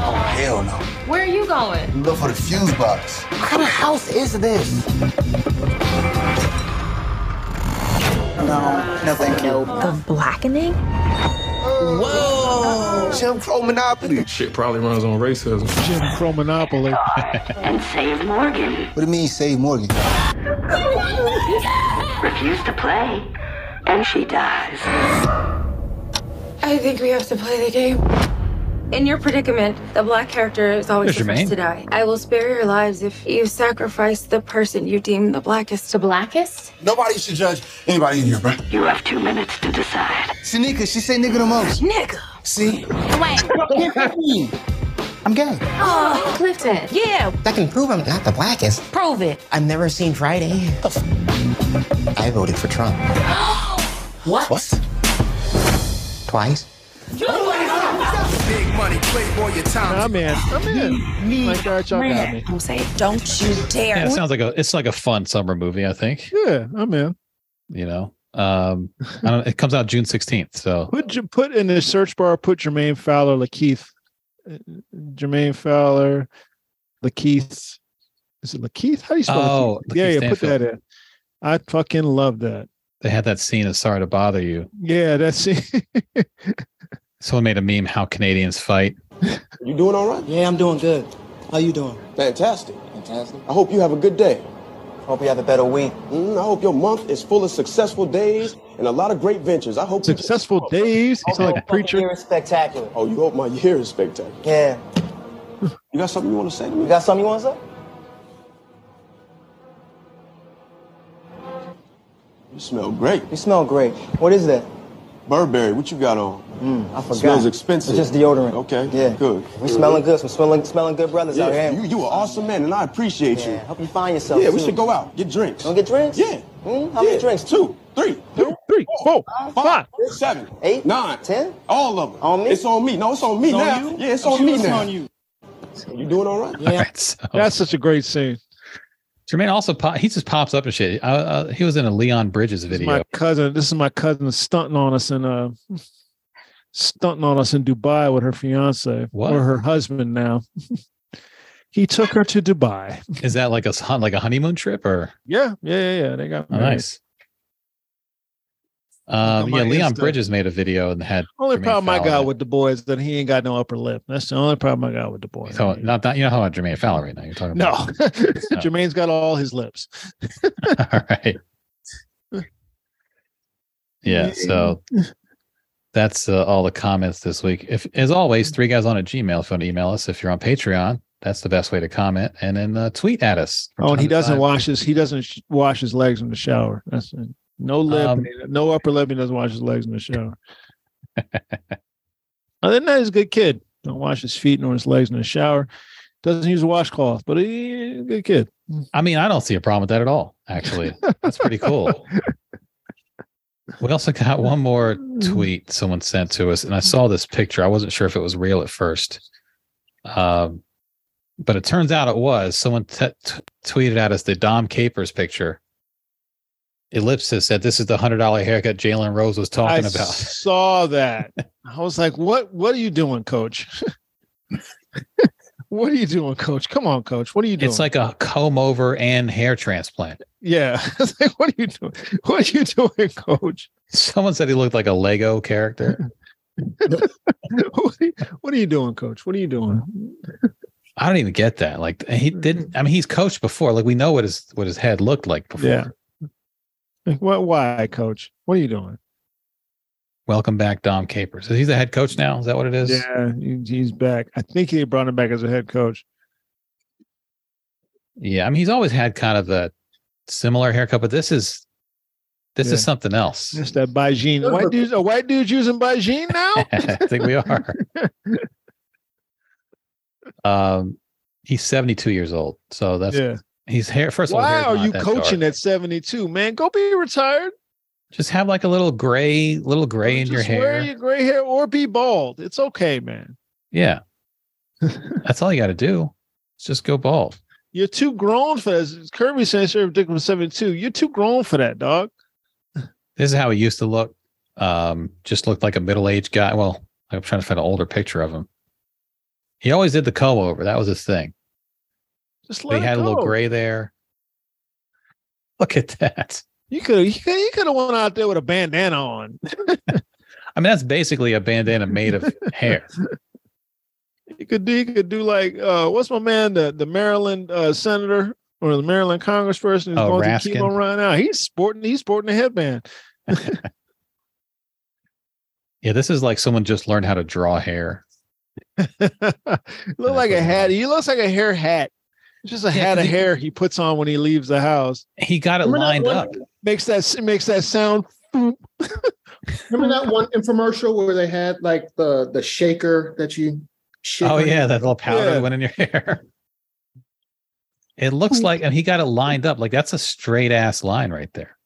Oh, hell no. Where are you going? Look for the fuse box. What kind of house is this? No, no, thank you. The blackening? Whoa! Jim Crow Monopoly. Shit probably runs on racism. Jim Crow Monopoly. and save Morgan. What do you mean, save Morgan? Refused to play, and she dies. I think we have to play the game. In your predicament, the black character is always There's the first to die. I will spare your lives if you sacrifice the person you deem the blackest. The blackest? Nobody should judge anybody in here, bro. You have two minutes to decide. Shanika, she say nigga the most. Nigga. See? Wait. I'm gay. Oh, Clifton. Yeah. I can prove I'm not the blackest. Prove it. I've never seen Friday. I voted for Trump. What? What? Twice. Big money, playboy, your time. I'm in. I'm in. Me, Like, all right, y'all got me. I'm saying, don't you dare. Yeah, it sounds like a it's like a fun summer movie. I think Yeah, I'm in. you know. Um, I don't. It comes out June sixteenth. So Put J- put in the search bar. Put Jermaine Fowler, Lakeith, Uh, Jermaine Fowler, Lakeith. Is it Lakeith? How do you spell? It? Oh, Lakeith? yeah, Lakeith yeah. Put that in. I fucking love that. they had that scene of "Sorry to Bother You." Yeah, that it. Someone made a meme how Canadians fight. You doing all right? Yeah, I'm doing good. How you doing? Fantastic. Fantastic. I hope you have a good day. I hope you have a better week. Mm, I hope your month is full of successful days and a lot of great ventures. I hope Successful days. He's like a preacher. Year is spectacular. Oh, you hope my year is spectacular. Yeah. You got something you want to say to me? You got something you want to say? You smell great. You smell great. What is that? Burberry, what you got on? Mm, I forgot. Smells expensive. It's just deodorant. Okay. Yeah. Good. We smelling good. Some smelling, smelling good brothers out here. you, you an awesome man, and I appreciate Yeah. you. Hope you find yourself. Yeah, we should go out, get drinks. Wanna get drinks? Yeah. Mm, how Yeah. many drinks? Two, three, Two, three, four, five. seven, Eight? nine, Ten? all of them. On me? It's on me. No, it's on me It's on now. you? Yeah, it's on me now. on you. You doing all right? All right, so That's such a great scene. Jermaine also pop, he just pops up and shit. Uh, uh, he was in a Leon Bridges This is video. my cousin. This is my cousin stunting on us in uh stunting on us in Dubai with her fiance What? or her husband now. he took her to Dubai. Is that like a like a honeymoon trip or Yeah, yeah, yeah, yeah. They got oh, nice? Um, yeah, Leon Insta. Bridges made a video and had Only Jermaine problem I Fowler in got with the boy is that he ain't got no upper lip. That's the only problem I got with the boy. So not that you know how about Jermaine Fowler right now. You're talking about no, about Jermaine's got all his lips. all right. Yeah, so that's uh, all the comments this week. If as always, three guys on a Gmail. If you want to email us, if you're on Patreon, that's the best way to comment, and then uh, tweet at us. Oh, and he doesn't wash his he doesn't sh- wash his legs in the shower. That's it. No lip, Um, no upper lip. He doesn't wash his legs in the shower. Other than that, he's a good kid. Don't wash his feet nor his legs in the shower. Doesn't use a washcloth, but he's a good kid. I mean, I don't see a problem with that at all. Actually, that's pretty cool. We also got one more tweet someone sent to us, and I saw this picture. I wasn't sure if it was real at first, um, but it turns out it was. Someone t- t- tweeted at us the Dom Capers picture. Ellipsis said, "This is the hundred dollar haircut Jalen Rose was talking about. I about." saw that. I was like, "What? What are you doing, Coach? what are you doing, Coach? Come on, Coach. What are you doing?" It's like a comb over and hair transplant. yeah. It's like, what are you doing? What are you doing, Coach? Someone said he looked like a Lego character. what, are you, what are you doing, Coach? What are you doing? I don't even get that. Like he didn't. I mean, he's coached before. Like we know what his what his head looked like before. Yeah. Like, what? Why, Coach? What are you doing? Welcome back, Dom Capers. He's the head coach now. Is that what it is? Yeah, he's back. I think he brought him back as a head coach. Yeah. I mean, he's always had kind of the similar haircut, but this is this Yeah. is something else. Just that Bajin. White dudes, a white dude's using Bajin now. I think we are. um, he's seventy two years old, so that's yeah. he's hair. First of all, Why are you coaching dark. at 72, man? Go be retired. Just have like a little gray, little gray in your hair. Just wear your gray hair or be bald. It's okay, man. Yeah, that's all you got to do. Just go bald. You're too grown for this. Kirby says you're ridiculous 72. You're too grown for that, dog. This is how he used to look. Um, just looked like a middle aged guy. Well, I'm trying to find an older picture of him. He always did the comb over. That was his thing. Just let he had a little gray there. Look at that. You could you could you could have went out there with a bandana on. I mean, that's basically a bandana made of hair. You could do you could do like uh what's my man the the Maryland uh senator or the Maryland congressperson who's Oh, going Raskin. through chemo right now. He's sporting he's sporting a headband. Yeah, this is like someone just learned how to draw hair. Look like a hat. He looks like a hair hat. It's just a Yeah, hat 'cause of he- hair he puts on when he leaves the house. He got it Remember lined one- up. Makes that makes that sound. Remember that one infomercial where they had like the the shaker that you shake Oh yeah, your- that little powder Yeah. that went in your hair. It looks like, and he got it lined up. Like that's a straight ass line right there.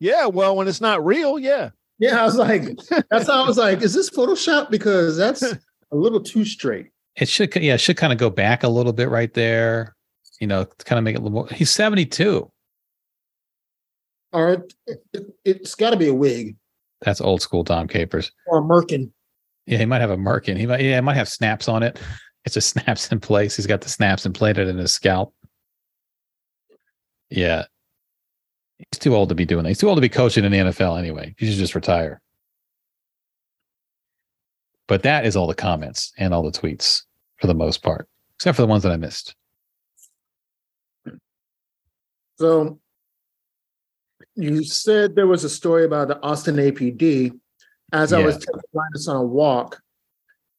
Yeah, well, when it's not real, yeah. Yeah, I was like, that's how I was like, is this Photoshop? Because that's a little too straight. It should, yeah, it should kind of go back a little bit right there. You know, to kind of make it a little more. He's 72. Or it, it, has got to be a wig That's old school Dom Capers. or a merkin. Yeah, he might have a merkin. He might, yeah, it might have snaps on it. It's just snaps in place. He's got the snaps implanted in his scalp. Yeah. He's too old to be doing that. He's too old to be coaching in the NFL anyway. He should just retire. But that is all the comments and all the tweets for the most part, except for the ones that I missed. So you said there was a story about the Austin APD. As I was taking Linus on a walk,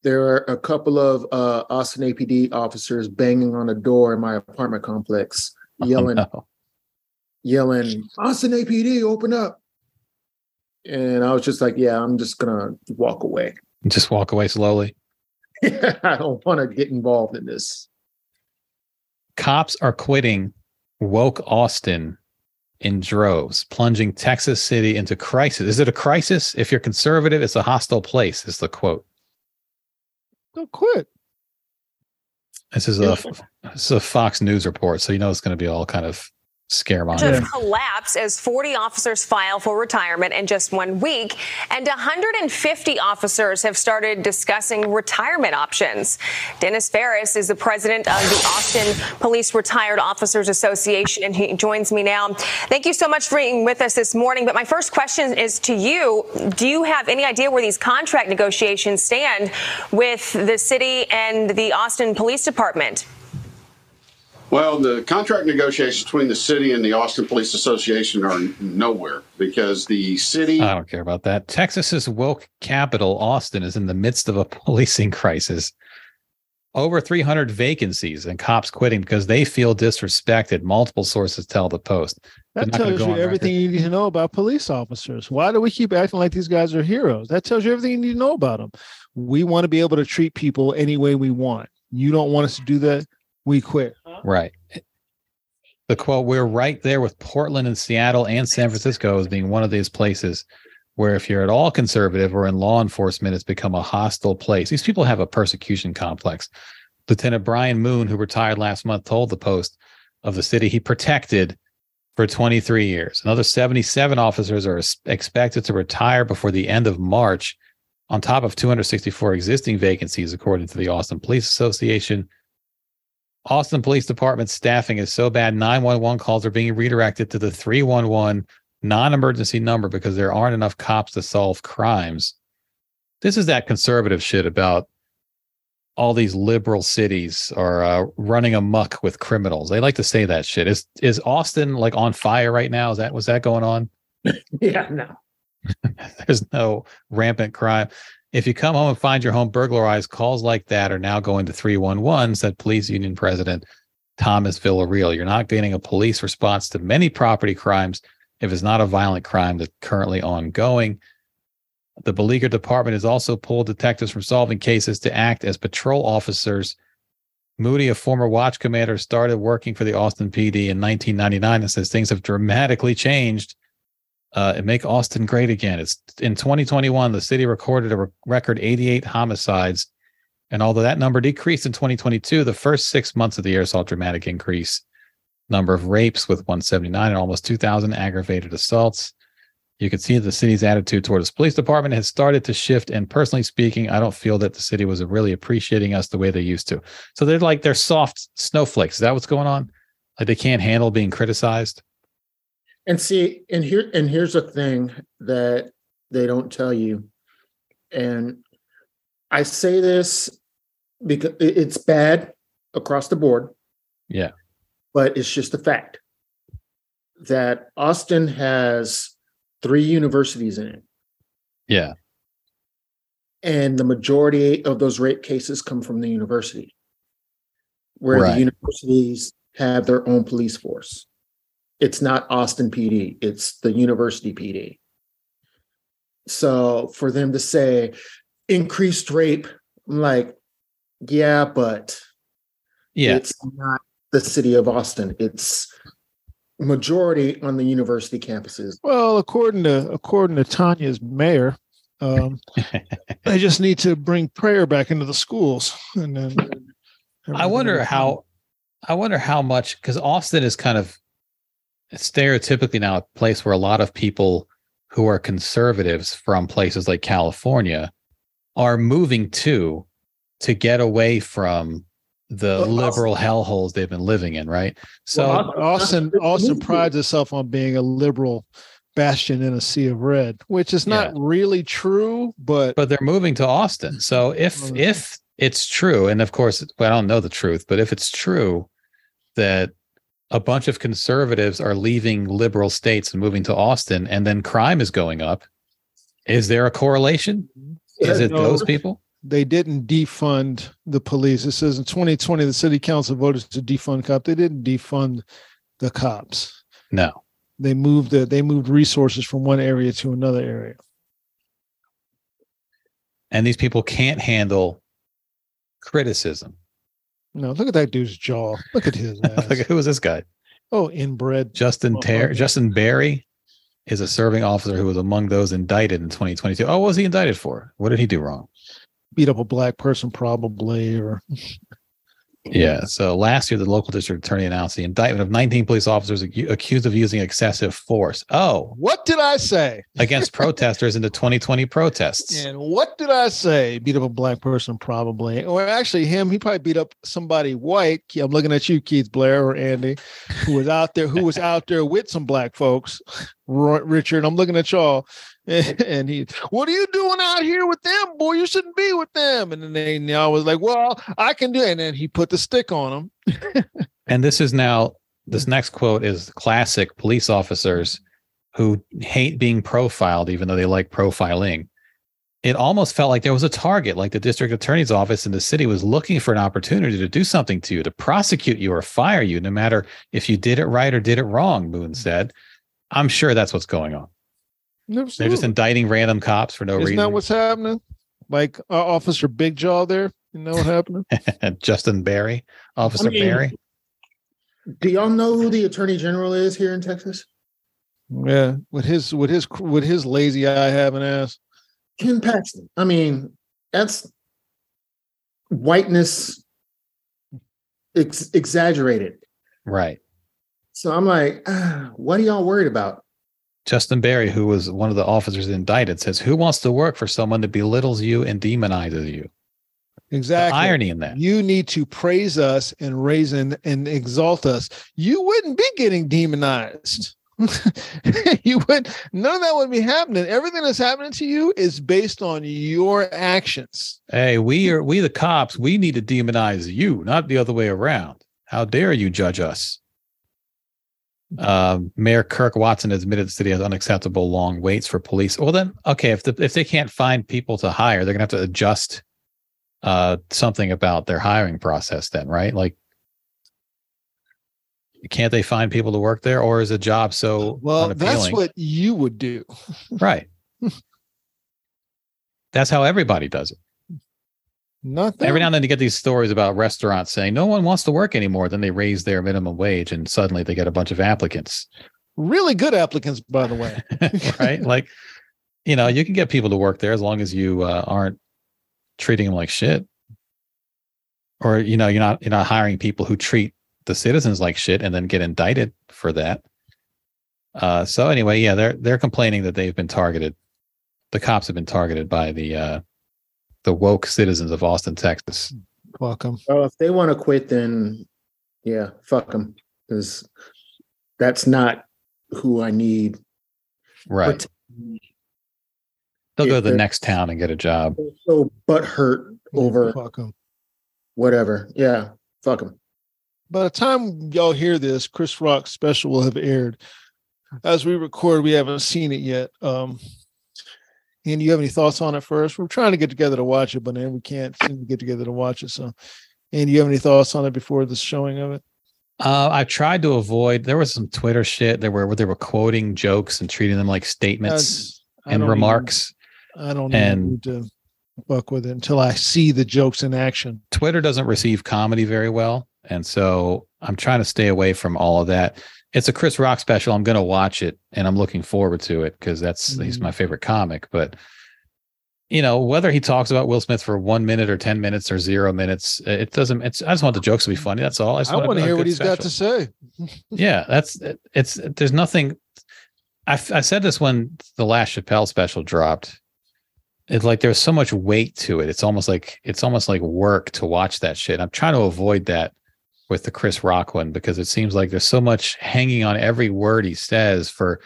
there are a couple of uh, Austin APD officers banging on a door in my apartment complex, yelling, No. yelling, Austin APD, open up. And I was just like, yeah, I'm just gonna walk away. Just walk away slowly. I don't want to get involved in this. Cops are quitting woke Austin in droves, plunging Texas City into crisis. Is it a crisis? If you're conservative, it's a hostile place, is the quote. Don't quit. This is a this is a Fox News report, so you know it's going to be all kind of scaremonger. Of collapse as 40 officers file for retirement in just one week, and 150 officers have started discussing retirement options. Dennis Farris is the president of the Austin Police Retired Officers Association, and he joins me now. Thank you so much for being with us this morning. But my first question is to you: Do you have any idea where these contract negotiations stand with the city and the Austin Police Department? Well, the contract negotiations between the city and the Austin Police Association are nowhere because the city. I don't care about that. Texas's woke capital, Austin, is in the midst of a policing crisis. Over 300 vacancies and cops quitting because they feel disrespected. Multiple sources tell the Post. That tells you on record. everything you need to know about police officers. Why do we keep acting like these guys are heroes? That tells you everything you need to know about them. We want to be able to treat people any way we want. You don't want us to do that. We quit. Right. The quote, we're right there with Portland and Seattle and San Francisco as being one of these places where if you're at all conservative or in law enforcement, it's become a hostile place. These people have a persecution complex. Lieutenant Brian Moody, who retired last month, told the Post of the city he protected for 23 years. Another 77 officers are expected to retire before the end of March, on top of 264 existing vacancies, according to the Austin Police Association. Austin Police Department staffing is so bad, 911 calls are being redirected to the 311 non emergency number because there aren't enough cops to solve crimes. This is that conservative shit about all these liberal cities are uh, running amok with criminals. They like to say that shit. Is is Austin like on fire right now? Is that was that going on? Yeah, no. There's no rampant crime. If you come home and find your home burglarized, calls like that are now going to 311, said police union president Thomas Villarreal. You're not getting a police response to many property crimes if it's not a violent crime that's currently ongoing. The beleaguered department has also pulled detectives from solving cases to act as patrol officers. Moody, a former watch commander, started working for the Austin PD in 1999 and says things have dramatically changed uh, and make Austin great again. It's in 2021, the city recorded a re- record 88 homicides. And although that number decreased in 2022, the first six months of the year saw a dramatic increase. Number of rapes with 179 and almost 2,000 aggravated assaults. You can see the city's attitude toward its police department has started to shift. And personally speaking, I don't feel that the city was really appreciating us the way they used to. So they're like they're soft snowflakes. Is that what's going on? Like they can't handle being criticized. And see, and here and here's a thing that they don't tell you. And I say this because it's bad across the board, Yeah. but it's just a fact that Austin has three universities in it. Yeah. And the majority of those rape cases come from the university, where Right. the universities have their own police force. It's not Austin PD, it's the university PD. So for them to say increased rape, I'm like, yeah, but Yeah. it's not the city of Austin. It's majority on the university campuses. Well, according to according to Tanya's mayor, Um, they just need to bring prayer back into the schools, and then I wonder how. I wonder how much because Austin is kind of stereotypically now a place where a lot of people who are conservatives from places like California are moving to to get away from the Well, liberal hellholes they've been living in, right? So Well, Austin Austin prides itself on being a liberal bastion in a sea of red, which is not really true, but but they're moving to Austin. So if Mm. if it's true, and of course well, I don't know the truth, but if it's true that a bunch of conservatives are leaving liberal states and moving to Austin, and then crime is going up, is there a correlation? Is it No. those people? they didn't defund the police. It says in 2020 the city council voted to defund cop. They didn't defund the cops. No. They moved the, they moved resources from one area to another area. And these people can't handle criticism. No, look at that dude's jaw. Look at his ass. like who is this guy? oh, inbred. Justin Ter- Justin Berry is a serving officer who was among those indicted in 2022. Oh, what was he indicted for? What did he do wrong? Beat up a black person, probably, or Yeah. So last year, the local district attorney announced the indictment of 19 police officers ac- accused of using excessive force. Oh, what did I say? against protesters in the 2020 protests. And what did I say? Beat up a black person, probably. Or actually, him, he probably beat up somebody white. I'm looking at you, Keith Blair or Andy, who was out there, who was out there with some black folks. Richard, I'm looking at y'all. And he, what are you doing out here with them, boy? You shouldn't be with them. And then they, y'all was like, well, I can do it. And then he put the stick on him. And this is now, this next quote is classic police officers who hate being profiled, even though they like profiling. It almost felt like there was a target, like the district attorney's office in the city was looking for an opportunity to do something to you, to prosecute you or fire you, no matter if you did it right or did it wrong, Moon said. I'm sure that's what's going on. They're just indicting random cops for no Isn't reason. that what's happening? Like uh, Officer Big Jaw there. You know what happened? Justin Berry, Officer mean- Berry. Do y'all know who the attorney general is here in Texas? Yeah, with his with his with his lazy eye having ass. Ken Paxton. I mean, that's whiteness ex- exaggerated. Right. So I'm like, ah, what are y'all worried about? Justin Berry, who was one of the officers indicted, says, Who wants to work for someone that belittles you and demonizes you? Exactly. irony in that. You need to praise us and raise and, and exalt us. You wouldn't be getting demonized. you would none of that would be happening. Everything that's happening to you is based on your actions. Hey, we are we the cops, we need to demonize you, not the other way around. How dare you judge us? Um, Mayor Kirk Watson admitted the city has unacceptable long waits for police. Well, then, okay, if the, if they can't find people to hire, they're gonna have to adjust uh, something about their hiring process. Then, right? Like, can't they find people to work there, or is a job so Well, that's what you would do. right. That's how everybody does it. Nothing. Every now and then you get these stories about restaurants saying no one wants to work anymore. Then they raise their minimum wage and suddenly they get a bunch of applicants. really good applicants, by the way. right? like, you know, you can get people to work there as long as you uh, aren't treating them like shit. Or, you know, you're not you're not hiring people who treat the citizens like shit and then get indicted for that. Uh, so anyway, yeah, they're they're complaining that they've been targeted. The cops have been targeted by the uh, the woke citizens of Austin, Texas. Welcome. them. Well, if they want to quit, then yeah, fuck them, because that's not who I need. Right. But They'll go to the next town and get a job. so butt hurt over Fuck them. whatever. Yeah, fuck them. By the time y'all hear this, Chris Rock's special will have aired. As we record, we haven't seen it yet. Um, and you have any thoughts on it first? We're trying to get together to watch it, but then we can't seem to get together to watch it. So, and you have any thoughts on it before the showing of it? Uh, I tried to avoid. There was some Twitter shit there where, where they were quoting jokes and treating them like statements and remarks. Even, I don't And- need to fuck with it until I see the jokes in action. Twitter doesn't receive comedy very well, and so I'm trying to stay away from all of that. It's a Chris Rock special. I'm going to watch it, and I'm looking forward to it because that's he's Mhm. my favorite comic. But you know, whether he talks about Will Smith for one minute or 10 minutes or zero minutes, it doesn't, it's, I just want the jokes to be funny. That's all. I, I want to hear what he's got to say. yeah. That's, it's, there's nothing. I, I said this when the last Chappelle special dropped. It's like there's so much weight to it. It's almost like, it's almost like work to watch that shit. I'm trying to avoid that with the Chris Rock one because it seems like there's so much hanging on every word he says for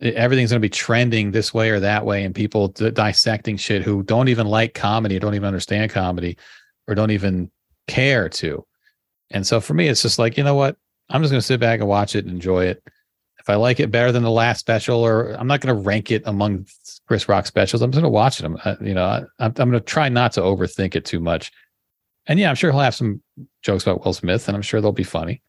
everything's going to be trending this way or that way and people d- dissecting shit who don't even like comedy don't even understand comedy or don't even care to. And so for me it's just like you know what? I'm just going to sit back and watch it and enjoy it. If i like it better than the last special or i'm not going to rank it among chris rock specials i'm just going to watch it. I'm uh, you know I, i'm, I'm going to try not to overthink it too much and yeah i'm sure he'll have some jokes about will smith and i'm sure they'll be funny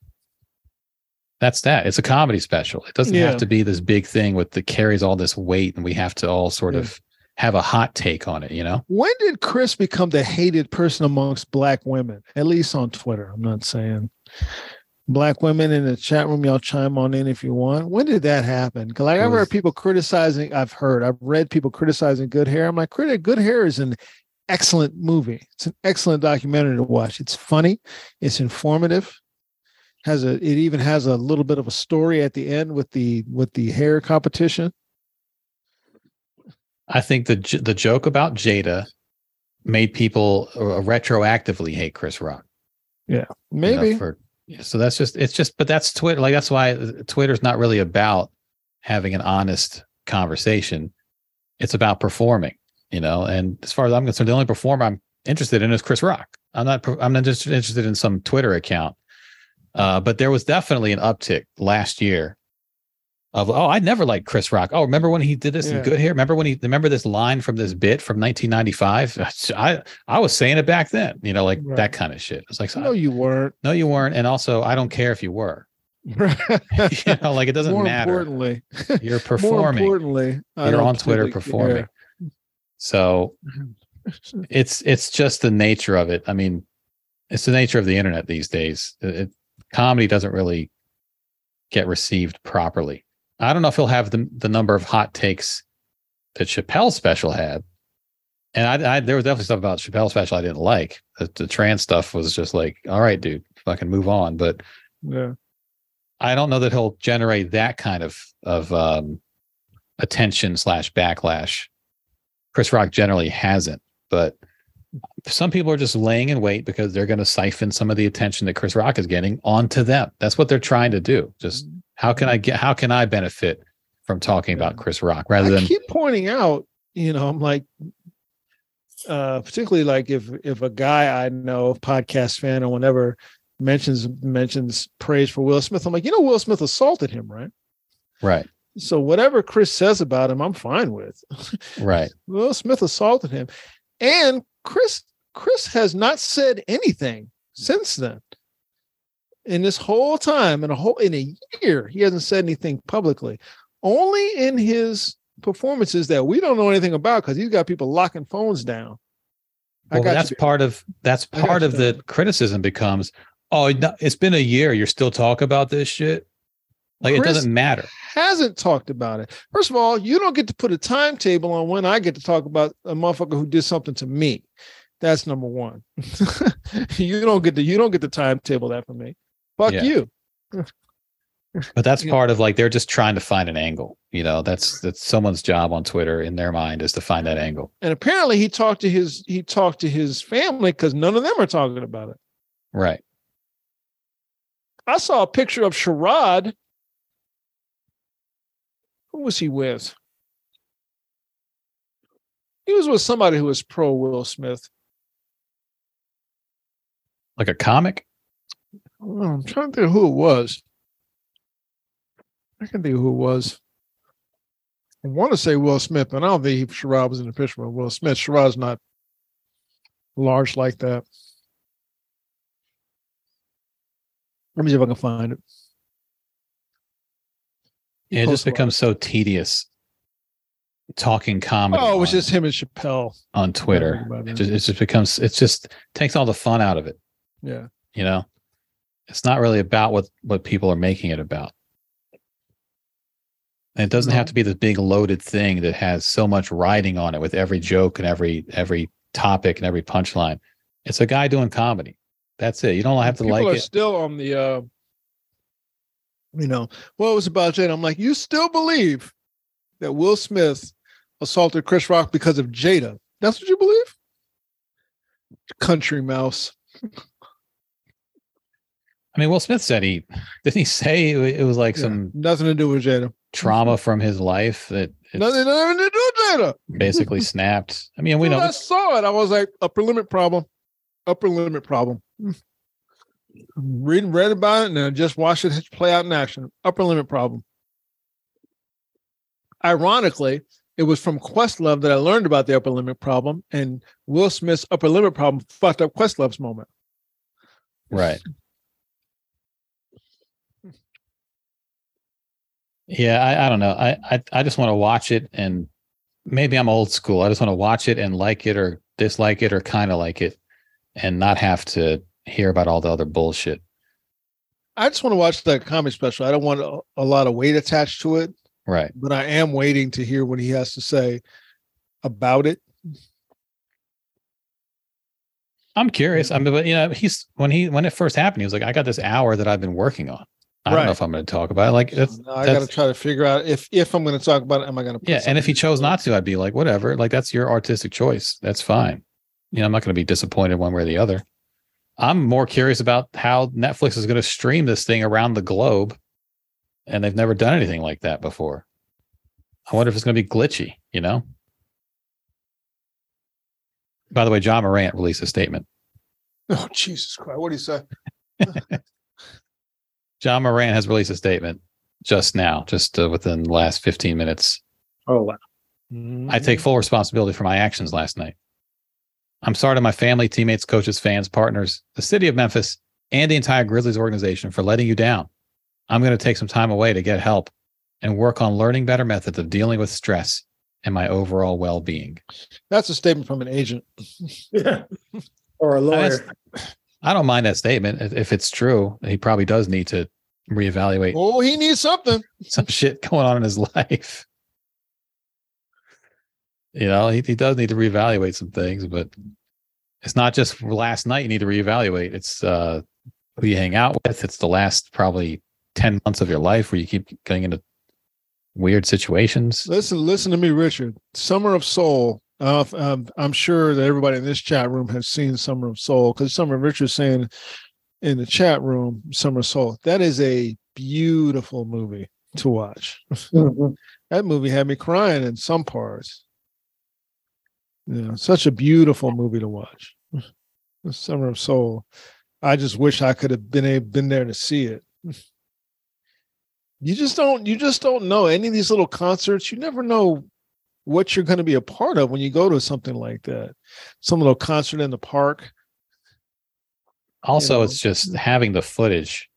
that's that. It's a comedy special. It doesn't Yeah. have to be this big thing with that carries all this weight and we have to all sort Yeah. of have a hot take on it, you know? When did Chris become the hated person amongst black women? At least on Twitter. I'm not saying black women in the chat room. Y'all chime on in if you want. When did that happen? Because like, I've heard people criticizing. I've heard. I've read people criticizing Good Hair. I'm like, critic. Good Hair is an excellent movie. It's an excellent documentary to watch. It's funny. It's informative. Has a. It even has a little bit of a story at the end with the with the hair competition. I think the the joke about Jada made people uh, retroactively hate Chris Rock. Yeah, you know, maybe. for so that's just it's just but that's Twitter. Like that's why Twitter's not really about having an honest conversation. It's about performing, you know. And as far as I'm concerned, the only performer I'm interested in is Chris Rock. I'm not I'm not just interested in some Twitter account. Uh, but there was definitely an uptick last year of oh I never liked Chris Rock. Oh, remember when he did this Yeah. in Good Hair? Remember when he remember this line from this bit from 1995? I I was saying it back then, you know, like Right. that kind of shit. It's like No, you weren't. no, you weren't. And also, I don't care if you were. you know, like it doesn't More matter. importantly, You're more performing. importantly, I You're on Twitter performing. care. So it's it's just the nature of it. I mean, it's the nature of the internet these days. It, it- comedy doesn't really get received properly. I don't know if he'll have the the number of hot takes that Chappelle special had. And I, I there was definitely stuff about Chappelle special I didn't like. The, the trans stuff was just like, all right, dude, fucking move on. But Yeah. I don't know that he'll generate that kind of of um, attention slash backlash. Chris Rock generally hasn't, but some people are just laying in wait because they're going to siphon some of the attention that Chris Rock is getting onto them. That's what they're trying to do. Just how can I get? How can I benefit from talking about Chris Rock rather I than keep pointing out, you know, I'm like, uh, particularly like if if a guy I know, podcast fan or whatever, mentions mentions praise for Will Smith, I'm like, you know, Will Smith assaulted him, right? right, So whatever Chris says about him, I'm fine with. right, Will Smith assaulted him, and Chris Chris has not said anything since then. In this whole time, in a whole in a year, he hasn't said anything publicly. Only in his performances that we don't know anything about because he's got people locking phones down. well, that's you. part of that's part of the criticism becomes, oh, it's been a year. You're still talking about this shit. Like it doesn't matter. Hasn't talked about it. First of all, you don't get to put a timetable on when I get to talk about a motherfucker who did something to me. That's number one. you don't get to you don't get the timetable that for me. Fuck Yeah. you. But that's part of like they're just trying to find an angle. You know, that's that's someone's job on Twitter in their mind is to find that angle. And apparently he talked to his he talked to his family because none of them are talking about it. Right. I saw a picture of Sherrod. Who was he with? He was with somebody who was pro Will Smith. Like a comic. I'm trying to think of who it was. I can think of who it was. I want to say Will Smith, but I don't think Sherrod was in the picture with Will Smith. Sherrod's not large like that. Let me see if I can find it. He It just posts a lot. becomes so tedious talking comedy Oh, it was on, just him and Chappelle. on Twitter. It just, it just becomes it's just takes all the fun out of it. Yeah. You know, it's not really about what what people are making it about. And it doesn't have to be this big loaded thing that has so much riding on it with every joke and every every topic and every punchline. It's a guy doing comedy. That's it. You don't have to People like are it. still on the, uh, you know, what was about Jada? I'm like, you still believe that Will Smith assaulted Chris Rock because of Jada? That's what you believe? Country mouse. I mean, Will Smith said he didn't he say it was like some Nothing to do with Jada. trauma from his life that Nothing, nothing to do with Jada. basically snapped. I mean, we know I saw it, I was like, upper limit problem. Upper limit problem. Read read about it and just watched it play out in action. Upper limit problem. Ironically, it was from Questlove that I learned about the upper limit problem, and Will Smith's upper limit problem fucked up Questlove's moment. Right. Yeah, I, I don't know. I, I I just want to watch it and maybe I'm old school. I just want to watch it and like it or dislike it or kind of like it and not have to hear about all the other bullshit. I just want to watch the comedy special. I don't want a, a lot of weight attached to it, Right. but I am waiting to hear what he has to say about it. I'm curious. I mean, but you know, he's when he when it first happened, he was like, I got this hour that I've been working on. I don't know if I'm going to talk about it. Like that's, Now I got to try to figure out if if I'm going to talk about it, am I going to? yeah. And if he chose not to, I'd be like, whatever. Like that's your artistic choice. That's fine. You know, I'm not going to be disappointed one way or the other. I'm more curious about how Netflix is going to stream this thing around the globe, and they've never done anything like that before. I wonder if it's going to be glitchy. You know. By the way, Ja Morant released a statement. Oh Jesus Christ! What do you say? Ja Morant has released a statement just now, just uh, within the last 15 minutes. Oh wow. I take full responsibility for my actions last night. I'm sorry to my family, teammates, coaches, fans, partners, the city of Memphis, and the entire Grizzlies organization for letting you down. I'm going to take some time away to get help and work on learning better methods of dealing with stress and my overall well being. That's a statement from an agent. Yeah. Or a lawyer. I don't mind that statement. If if it's true, he probably does need to reevaluate Oh, he needs something. some shit going on in his life. You know, he, he does need to reevaluate some things, but it's not just last night you need to reevaluate. It's uh who you hang out with. It's the last probably 10 months of your life where you keep getting into weird situations. Listen, listen to me, Richard. Summer of Soul. Uh, um, I'm sure that everybody in this chat room has seen Summer of Soul because Summer of Richard's saying in the chat room, Summer of Soul. That is a beautiful movie to watch. Mhm. that movie had me crying in some parts. Yeah, such a beautiful movie to watch. The Summer of Soul. I just wish I could have been a, been there to see it. You just don't you just don't know any of these little concerts. You never know what you're going to be a part of when you go to something like that. Some little concert in the park. Also, know. it's just having the footage.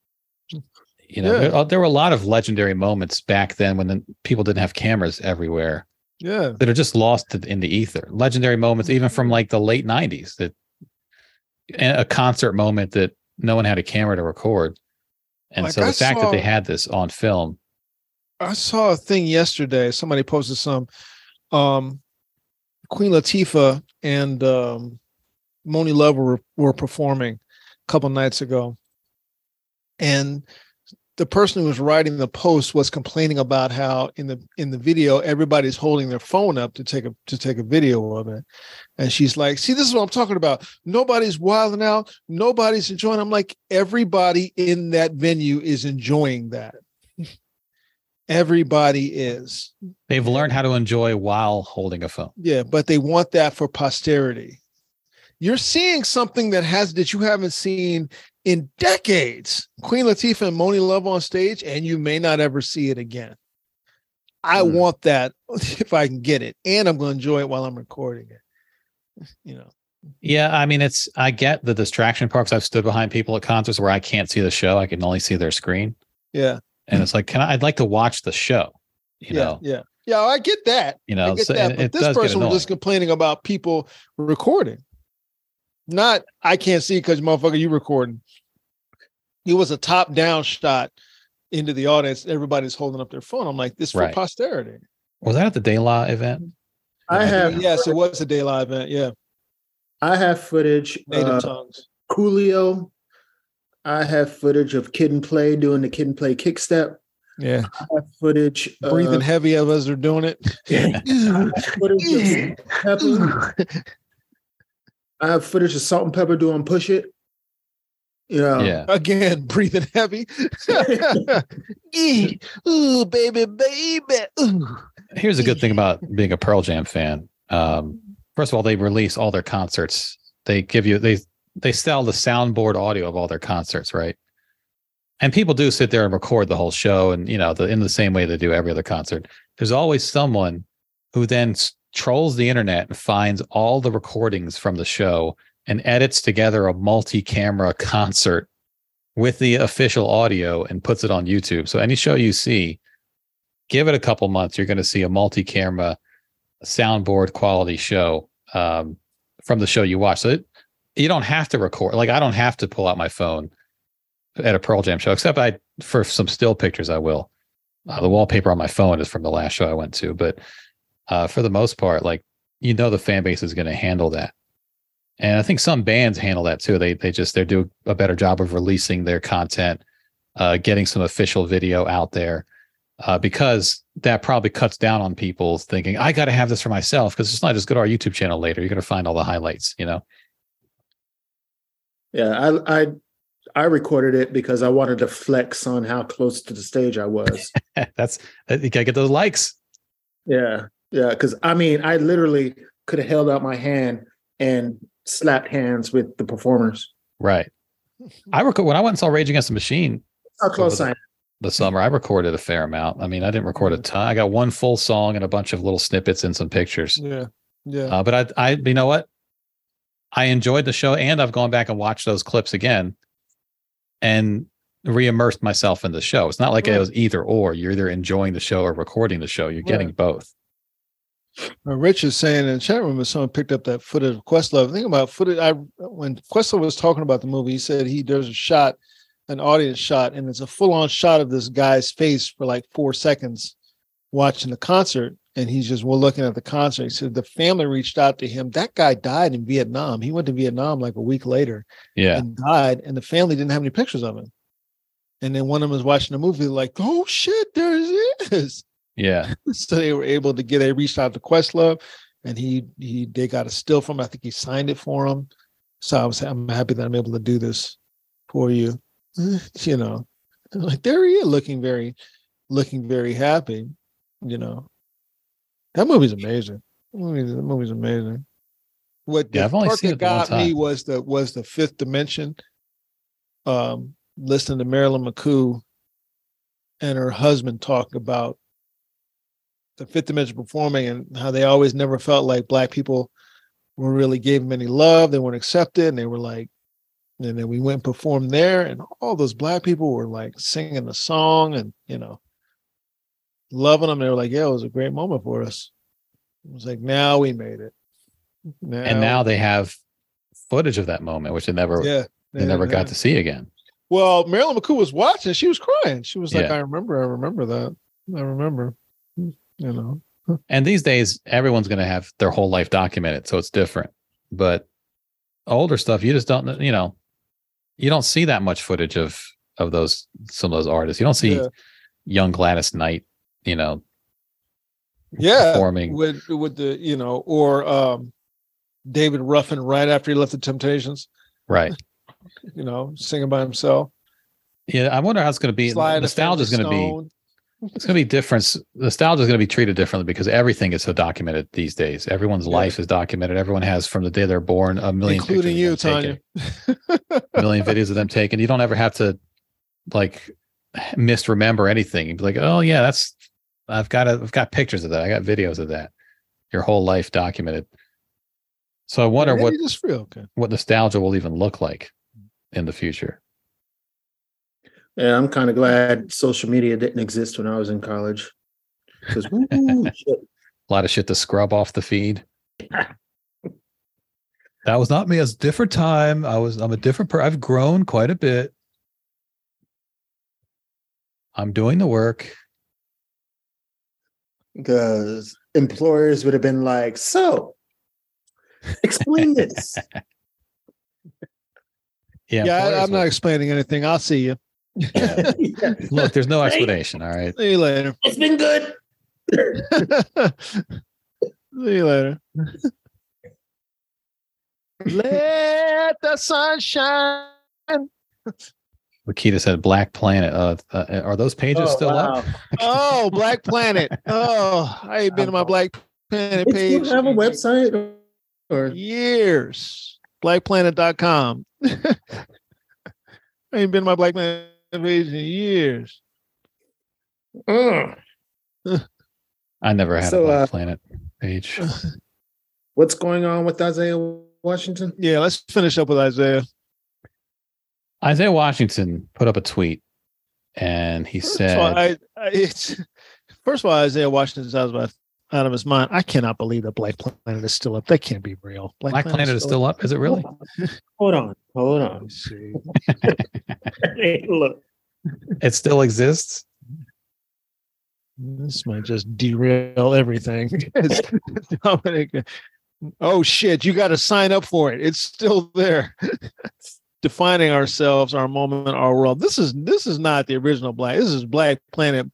You know, Yeah. there, uh, there were a lot of legendary moments back then when the, people didn't have cameras everywhere Yeah. that are just lost in the ether. Legendary moments, even from like the late '90s, that a concert moment that no one had a camera to record. And Like, so the I fact that they had this on film, I saw a thing yesterday. Somebody posted some um Queen Latifah and um Monie Love were, were performing a couple nights ago. And the person who was writing the post was complaining about how in the in the video everybody's holding their phone up to take a to take a video of it. And she's like, "See, this is what I'm talking about. Nobody's wilding out, nobody's enjoying." I'm like, "Everybody in that venue is enjoying that." Everybody is. they've learned how to enjoy while holding a phone. Yeah, but they want that for posterity. You're seeing something that has that you haven't seen in decades. Queen Latifah and Monie Love on stage, and you may not ever see it again. I hmm. want that if I can get it, and I'm going to enjoy it while I'm recording it. You know, Yeah, I mean, it's I get the distraction part because I've stood behind people at concerts where I can't see the show; I can only see their screen, yeah, and it's like, can I? I'd like to watch the show. You yeah, know, yeah, yeah. I get that. you know. I get so- that. But this person was just complaining about people recording. Not I can't see because motherfucker, you recording. It was a top down shot into the audience. Everybody's holding up their phone. I'm like, this for Right. posterity. Was that at the De La event? I have yes, it was a day live event. Yeah, I have footage. native uh, tongues. Coolio. I have footage of Kid and Play doing the Kid and Play kick step. Yeah, I have footage. breathing uh, heavy of us are doing it. footage of Pepper. I have footage of Salt-N-Pepa doing Push It. You know, Yeah. Again, breathing heavy. Ooh, baby, baby. Ooh. Here's a good thing about being a Pearl Jam fan. Um, first of all, they release all their concerts. They give you they they sell the soundboard audio of all their concerts, right? And people do sit there and record the whole show, and you know, the, in the same way they do every other concert. There's always someone who then s- trolls the internet and finds all the recordings from the show and edits together a multi-camera concert with the official audio and puts it on YouTube. So any show you see, give it a couple months, you're going to see a multi-camera soundboard quality show um, from the show you watch. So it, you don't have to record. Like I don't have to pull out my phone at a Pearl Jam show, except I for some still pictures I will. Uh, the wallpaper on my phone is from the last show I went to, but uh, for the most part, like you know, the fan base is going to handle that. And I think some bands handle that too. They they just they do a better job of releasing their content, uh, getting some official video out there, uh, because that probably cuts down on people thinking I got to have this for myself because it's not just go to our YouTube channel later. You're going to find all the highlights. You know, yeah. I I I recorded it because I wanted to flex on how close to the stage I was. that's you got to get those likes. yeah, yeah. Because I mean, I literally could have held out my hand and slapped hands with the performers. Right. I record when I went and saw Rage Against the Machine How close over I am. the, the summer. I recorded a fair amount. I mean, I didn't record a ton. I got one full song and a bunch of little snippets and some pictures. Yeah, yeah. Uh, but I, I, you know what? I enjoyed the show, and I've gone back and watched those clips again, and re-immersed myself in the show. It's not like it was either or. You're either enjoying the show or recording the show. You're getting both. Uh, Rich is saying in the chat room, if someone picked up that footage of Questlove, think about footage. I when Questlove was talking about the movie, he said he there's a shot, an audience shot, and it's a full on shot of this guy's face for like four seconds watching the concert, and he's just well looking at the concert. He said the family reached out to him. That guy died in Vietnam. He went to Vietnam like a week later Yeah. and died, and the family didn't have any pictures of him. And then one of them was watching the movie, like, oh shit, there it is. Yeah. so they were able to get they reached out to Questlove and he he they got a still from. I think he signed it for him. So I was I'm happy that I'm able to do this for you. You know, like there he is looking very looking very happy, you know. That movie's amazing. That movie, that movie's amazing. What Yeah, the part that it the one got me was the was the fifth dimension. Um, listening to Marilyn McCoo and her husband talk about the fifth dimension performing and how they always never felt like black people were really gave them any love. They weren't accepted. And they were like, and then we went and performed there, and all those black people were like singing the song and you know, loving them. They were like, Yeah, it was a great moment for us. It was like, now we made it. Now, And now they have footage of that moment, which they never, yeah, they yeah, never yeah. got to see again. Well, Marilyn McCoo was watching. She was crying. She was like, Yeah. I remember, I remember that. I remember. You know. And these days, everyone's going to have their whole life documented, so it's different. But older stuff, you just don't, you know, you don't see that much footage of of those some of those artists. You don't see Yeah. young Gladys Knight, you know, yeah performing. with with the you know or um david ruffin right after he left the temptations right? you know singing by himself Yeah, I wonder how it's going to be. The Nostalgia is going to be. It's going to be different. Nostalgia is going to be treated differently because everything is so documented these days. Everyone's life is documented. Everyone has from the day they're born a million, including you tanya a million videos of them taken. You don't ever have to like misremember anything. You'd be like, oh yeah, that's I've got a, I've got pictures of that. I got videos of that. Your whole life documented. So I wonder Maybe what just feel okay what nostalgia will even look like in the future. Yeah, I'm kind of glad social media didn't exist when I was in college. Because A lot of shit to scrub off the feed. that was not me. It's a different time. I was I'm a different person. I've grown quite a bit. I'm doing the work. Because employers would have been like, so explain this. Yeah, Yeah, I, I'm not explaining anything. I'll see you. Look, there's no explanation. All right. See you later. It's been good. See you later. Let the sun shine. Wakita said Black Planet. Uh, uh, are those pages Oh, still up? Oh, Black Planet. Oh, I ain't been to my Black Planet They still page have a website or years. Blackplanet.com. I ain't been to my Black Planet page in years. Ugh. I never had So, a Black uh, Planet page. what's going on with Isaiah Washington? Yeah, let's finish up with Isaiah. Isaiah Washington put up a tweet, and he First said, of all, I, I, it's, first of all, Isaiah Washington's out of, my- out of his mind. I cannot believe that Black Planet is still up. That can't be real. "Black Planet is still up." Is it really? Hold on, hold on. Let's see. Hey, look, It still exists. This might just derail everything. It's Dominic. Oh shit! You got to sign up for it. It's still there. Defining ourselves, our moment, our world. This is this is not the original Black. This is Black Planet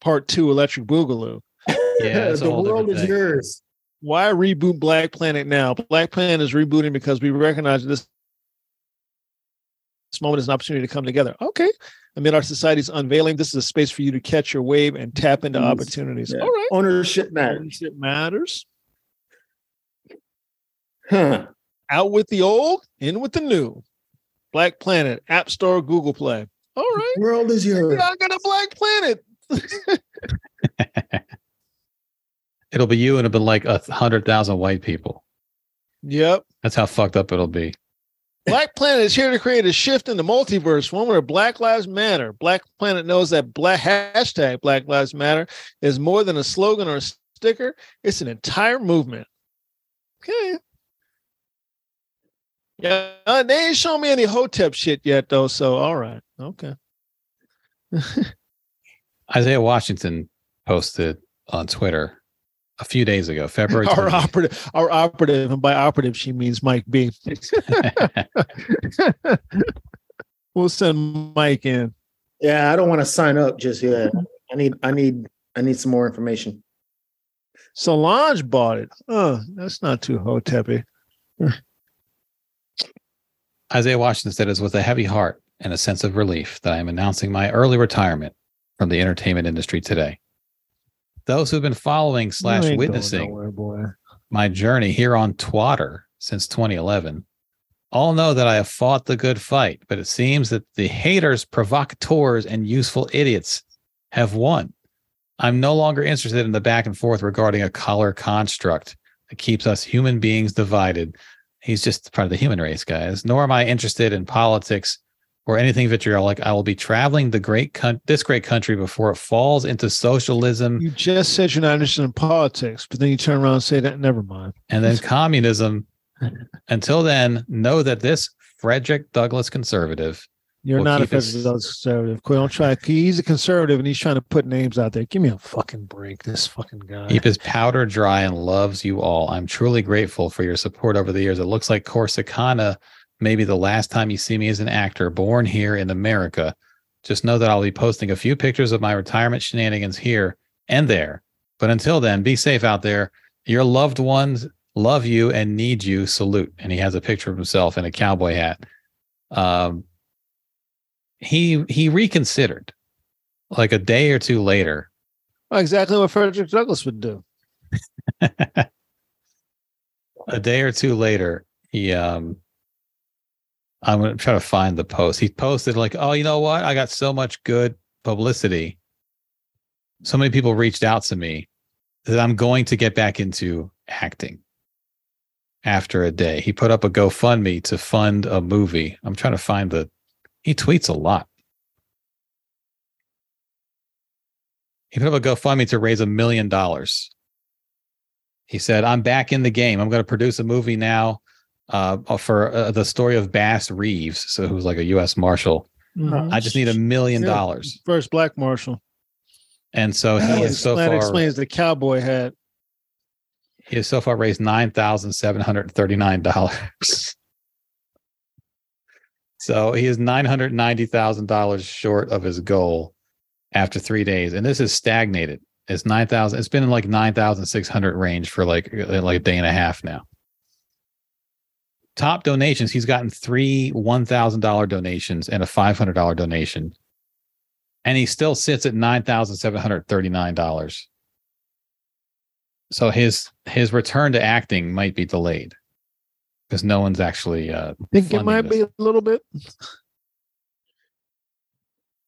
Part Two, Electric Boogaloo. Yeah, it's a the whole world different is thing. yours. Why reboot Black Planet now? Black Planet is rebooting because we recognize this this moment is an opportunity to come together. Okay. Amid our society's unveiling, this is a space for you to catch your wave and tap into Yes. opportunities. Yeah. All right. Ownership matters. Ownership matters. Huh. Out with the old, in with the new. Black Planet, App Store, Google Play. All right. World is yours. Yeah, I got a Black Planet. It'll be you, and it'll be like a hundred thousand white people. Yep. That's how fucked up it'll be. Black Planet is here to create a shift in the multiverse, one where Black Lives Matter. Black Planet knows that black hashtag Black Lives Matter is more than a slogan or a sticker. It's an entire movement. Okay. Yeah, uh, they ain't shown me any Hotep shit yet, though. So, all right. Okay. Isaiah Washington posted on Twitter a few days ago, February. Our operative, our operative, and by operative, she means Mike B. we'll send Mike in. Yeah, I don't want to sign up just yet. I need, I need, I need some more information. Solange bought it. Oh, that's not too Hotepy. Isaiah Washington said, "It's with a heavy heart and a sense of relief that I am announcing my early retirement from the entertainment industry today. Those who've been following slash You ain't going witnessing nowhere, my journey here on Twatter since 2011 all know that I have fought the good fight, but it seems that the haters, provocateurs, and useful idiots have won. I'm no longer interested in the back and forth regarding a color construct that keeps us human beings divided. He's just part of the human race, guys. Nor am I interested in politics or anything vitriolic. I will be traveling the great coun- this great country before it falls into socialism You just said you're not interested in politics, but then you turn around and say that. Never mind. and then communism. Until then, know that this Frederick Douglass conservative You're not a keep his- federal conservative. Quit. Don't try. He's a conservative, and he's trying to put names out there. Give me a fucking break. This fucking guy. keep his powder dry and loves you all. I'm truly grateful for your support over the years. It looks like Corsicana may be the last time you see me as an actor born here in America. Just know that I'll be posting a few pictures of my retirement shenanigans here and there. But until then, be safe out there. Your loved ones love you and need you. Salute. And he has a picture of himself in a cowboy hat. Um, he he reconsidered like a day or two later Well, exactly what Frederick Douglass would do. a day or two later, he um I'm gonna try to find the post. He posted like, "Oh, you know what? I got so much good publicity. So many people reached out to me that I'm going to get back into acting." After a day, he put up a GoFundMe to fund a movie. I'm trying to find the. He tweets a lot. He put up a GoFundMe to raise a million dollars. He said, "I'm back in the game. I'm going to produce a movie now uh, for uh, the story of Bass Reeves, so who's like a U.S. Marshal Mhm. I just need a million Yeah. dollars. First black marshal. And so he That so that far explains the cowboy hat. he has so far raised nine thousand seven hundred thirty nine dollars. so he is nine hundred ninety thousand dollars short of his goal after three days, and this is stagnated. It's nine thousand. It's been in like nine thousand six hundred range for like uh, like a day and a half now. Top donations. He's gotten three one thousand dollar donations and a five hundred dollar donation, and he still sits at nine thousand seven hundred thirty nine dollars so his his return to acting might be delayed because no one's actually uh Think it might this. be a little bit.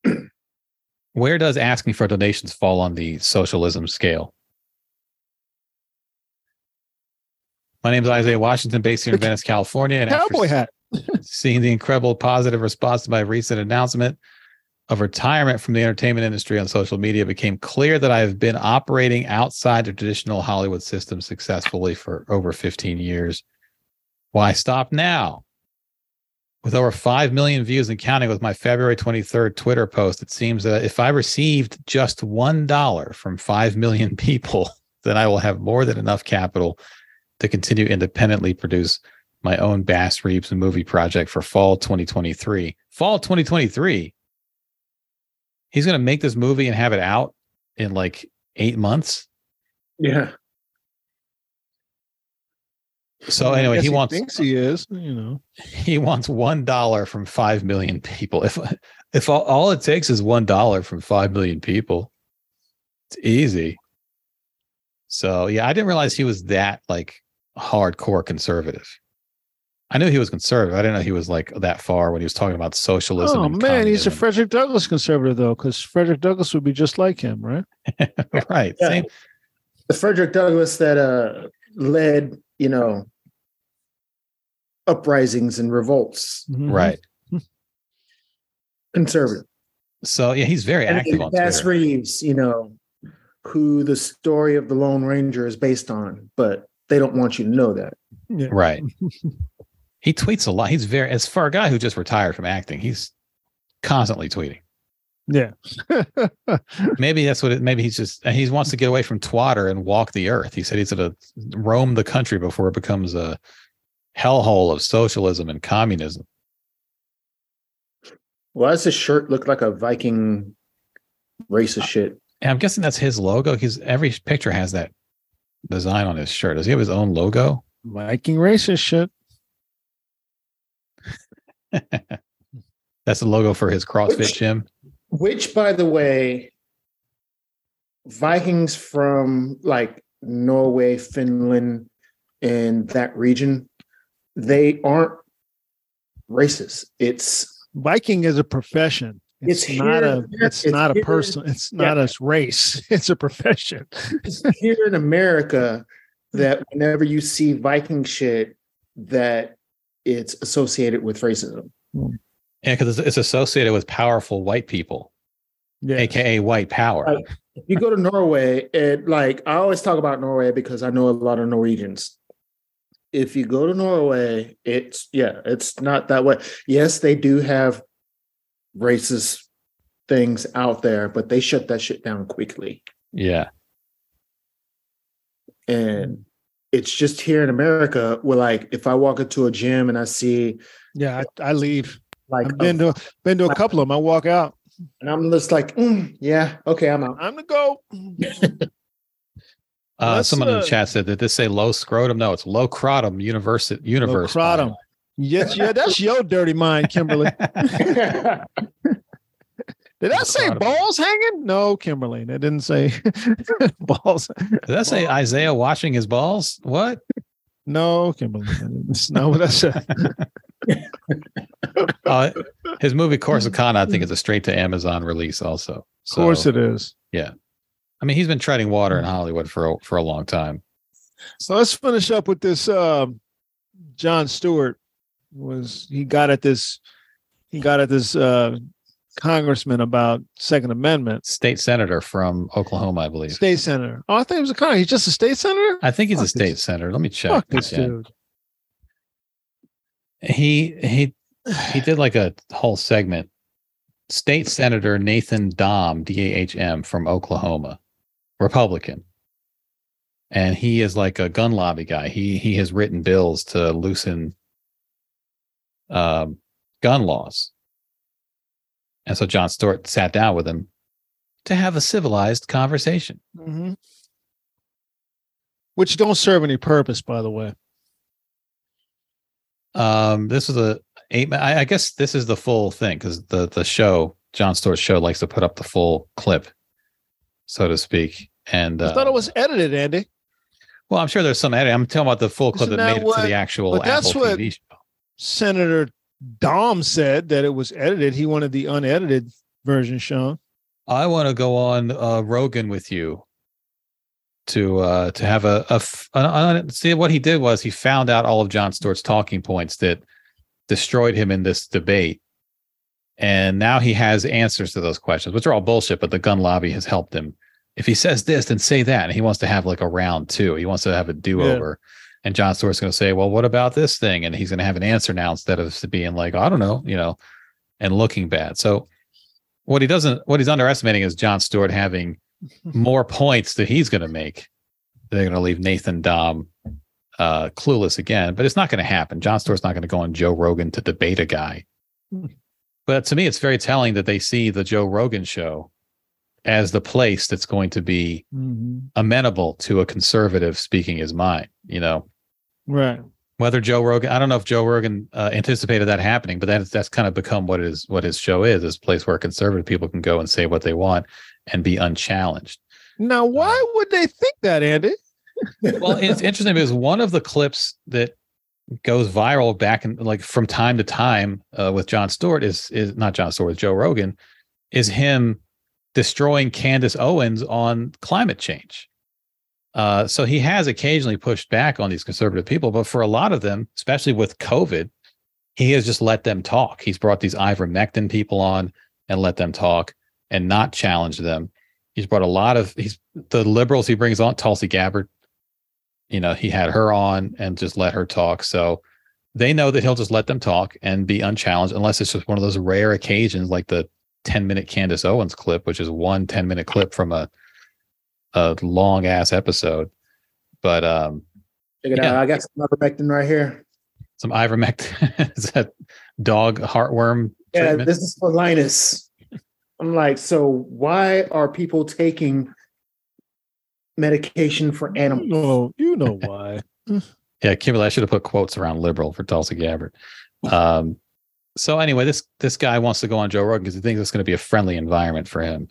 where does asking for donations fall on the socialism scale my name is isaiah washington based here in venice california and Cowboy hat. seeing the incredible positive response to my recent announcement of retirement from the entertainment industry on social media it became clear that I have been operating outside the traditional Hollywood system successfully for over 15 years. Why stop now? With over 5 million views and counting with my February 23rd Twitter post, it seems that if I received just $1 from 5 million people, then I will have more than enough capital to continue independently produce my own Bass Reeves movie project for fall 2023. Fall 2023. He's going to make this movie and have it out in like eight months. Yeah. So I anyway, he wants thinks he is. You know. he wants one dollar from five million people. If if all, all it takes is one dollar from five million people, it's easy. So yeah, I didn't realize he was that like hardcore conservative. I knew he was conservative. I didn't know he was like that far when he was talking about socialism. Oh and man, he's a. Frederick Douglass conservative though, because Frederick Douglass would be just like him, right? right. Yeah. Same. The Frederick Douglass that uh led, you know, uprisings and revolts. Mhm. Right. Conservative. So yeah, he's very And active on Bass Twitter. Reeves, you know, who the story of the Lone Ranger is based on, but they don't want you to know that. Yeah. Right. he tweets a lot. He's very as for a guy who just retired from acting, he's constantly tweeting. Yeah. Maybe that's what it maybe he's just he wants to get away from twatter and walk the earth. He said he's gonna roam the country before it becomes a hellhole of socialism and communism. Why does his shirt look like a Viking racist shit? And I'm guessing that's his logo because every picture has that design on his shirt. Does he have his own logo? Viking racist shit. That's the logo for his CrossFit Which- gym. Which, by the way, Vikings from like Norway, Finland, and that region, they aren't racist. It's Viking is a profession. It's, It's not here- a it's, it's not a here- person. It's not a race. It's a profession. it's here in America that whenever you see Viking shit, that it's associated with racism. Yeah, because it's, it's associated with powerful white people, Yeah. aka white power. Like, if you go to Norway, and like I always talk about Norway because I know a lot of Norwegians. If you go to Norway, it's yeah, it's not that way. Yes, they do have racist things out there, but they shut that shit down quickly. Yeah. And it's just here in America where like if I walk into a gym and I see Yeah, I, I leave. like I've been to been to a couple of them. I walk out. and I'm just like, mm, yeah, okay, I'm out. I'm the go. Uh, Let's, someone in uh, the chat said that this say low scrotum. No, it's low crotum universe universe. Kratom. Yes, yeah, that's your dirty mind, Kimberly. Did I say balls hanging? No, Kimberly. That didn't say balls. Did that say Isaiah washing his balls? What? No, Kimberly. That's not what I said. Uh, his movie Corsicana, I think, is a straight to Amazon release. Also, Of course it is. Yeah, I mean, he's been treading water in Hollywood for a, for a long time. So let's finish up with this. Um, Jon Stewart was he got at this he got at this uh, congressman about Second Amendment. State senator from Oklahoma, I believe. State senator. Oh, I think he was a con. He's just a state senator. I think he's a state this- senator. Let me check. Fuck this dude. He he he did like a whole segment State Senator Nathan Dahm D A H M, from Oklahoma, Republican. And he is like a gun lobby guy. He he has written bills to loosen um, gun laws. And so Jon Stewart sat down with him to have a civilized conversation. Mm-hmm. Which don't serve any purpose, by the way. Um, this is a eight. I, I guess this is the full thing because the the show Jon Stewart's show likes to put up the full clip, so to speak. And I uh, thought it was edited, Andy. well, I'm sure there's some edit. I'm talking about the full clip Isn't that, that made it what- to the actual Apple what- TV. Senator Dahm said that it was edited. He wanted the unedited version shown. I want to go on uh, Rogan with you to uh, to have a, a f- an- an- see what he did was he found out all of Jon Stewart's talking points that destroyed him in this debate, and now he has answers to those questions, which are all bullshit. But the gun lobby has helped him. If he says this, then say that, and he wants to have like a round two. He wants to have a do over. And Jon Stewart's going to say, "Well, what about this thing?" And he's going to have an answer now instead of being like, "I don't know," you know, and looking bad. So what he doesn't what he's underestimating is Jon Stewart having more points that he's going to make. They're going to leave Nathan Dahm uh, clueless again, but it's not going to happen. Jon Stewart's not going to go on Joe Rogan to debate a guy. But to me, it's very telling that they see the Joe Rogan show as the place that's going to be amenable to a conservative speaking his mind. You know, Right. whether Joe Rogan, I don't know if Joe Rogan uh, anticipated that happening, but that's that's kind of become what it is what his show is, is a place where conservative people can go and say what they want and be unchallenged. Now, why would they think that, Andy? Well, it's interesting because one of the clips that goes viral back and like from time to time uh, with Jon Stewart is is not Jon Stewart, Joe Rogan, is him destroying Candace Owens on climate change. Uh, so he has occasionally pushed back on these conservative people, but for a lot of them, especially with COVID, he has just let them talk. He's brought these ivermectin people on and let them talk and not challenge them. He's brought a lot of he's the liberals he brings on Tulsi Gabbard. You know, he had her on and just let her talk. So they know that he'll just let them talk and be unchallenged unless it's just one of those rare occasions like the 10 minute Candace Owens clip, which is one 10 minute clip from a a long ass episode. But um Check it Yeah. out. I got some ivermectin right here. some ivermectin is that dog heartworm Yeah, treatment? this is for Linus. I'm like, so why are people taking medication for animals? Oh, you know why. Yeah, Kimberly, I should have put quotes around liberal for Tulsi Gabbard. Um, so anyway, this this guy wants to go on Joe Rogan because he thinks it's going to be a friendly environment for him,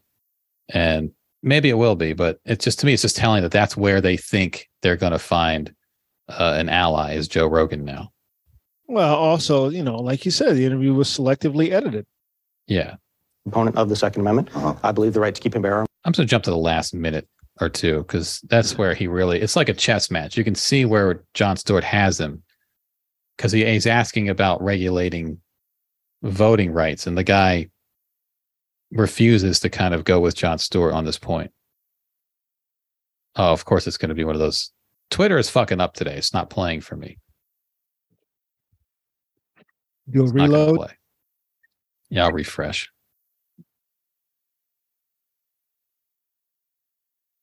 and maybe it will be. But it's just to me, it's just telling that that's where they think they're going to find uh, an ally is Joe Rogan now. Well, also, you know, like you said, the interview was selectively edited. Yeah, Component of the Second Amendment. I believe the right to keep and bear arms. I'm just going to jump to the last minute or two because that's where he really it's like a chess match. You can see where Jon Stewart has him because he, he's asking about regulating voting rights, and the guy refuses to kind of go with Jon Stewart on this point. Oh, of course, it's going to be one of those. Twitter is fucking up today. It's not playing for me. A It's reload. Yeah, I'll refresh.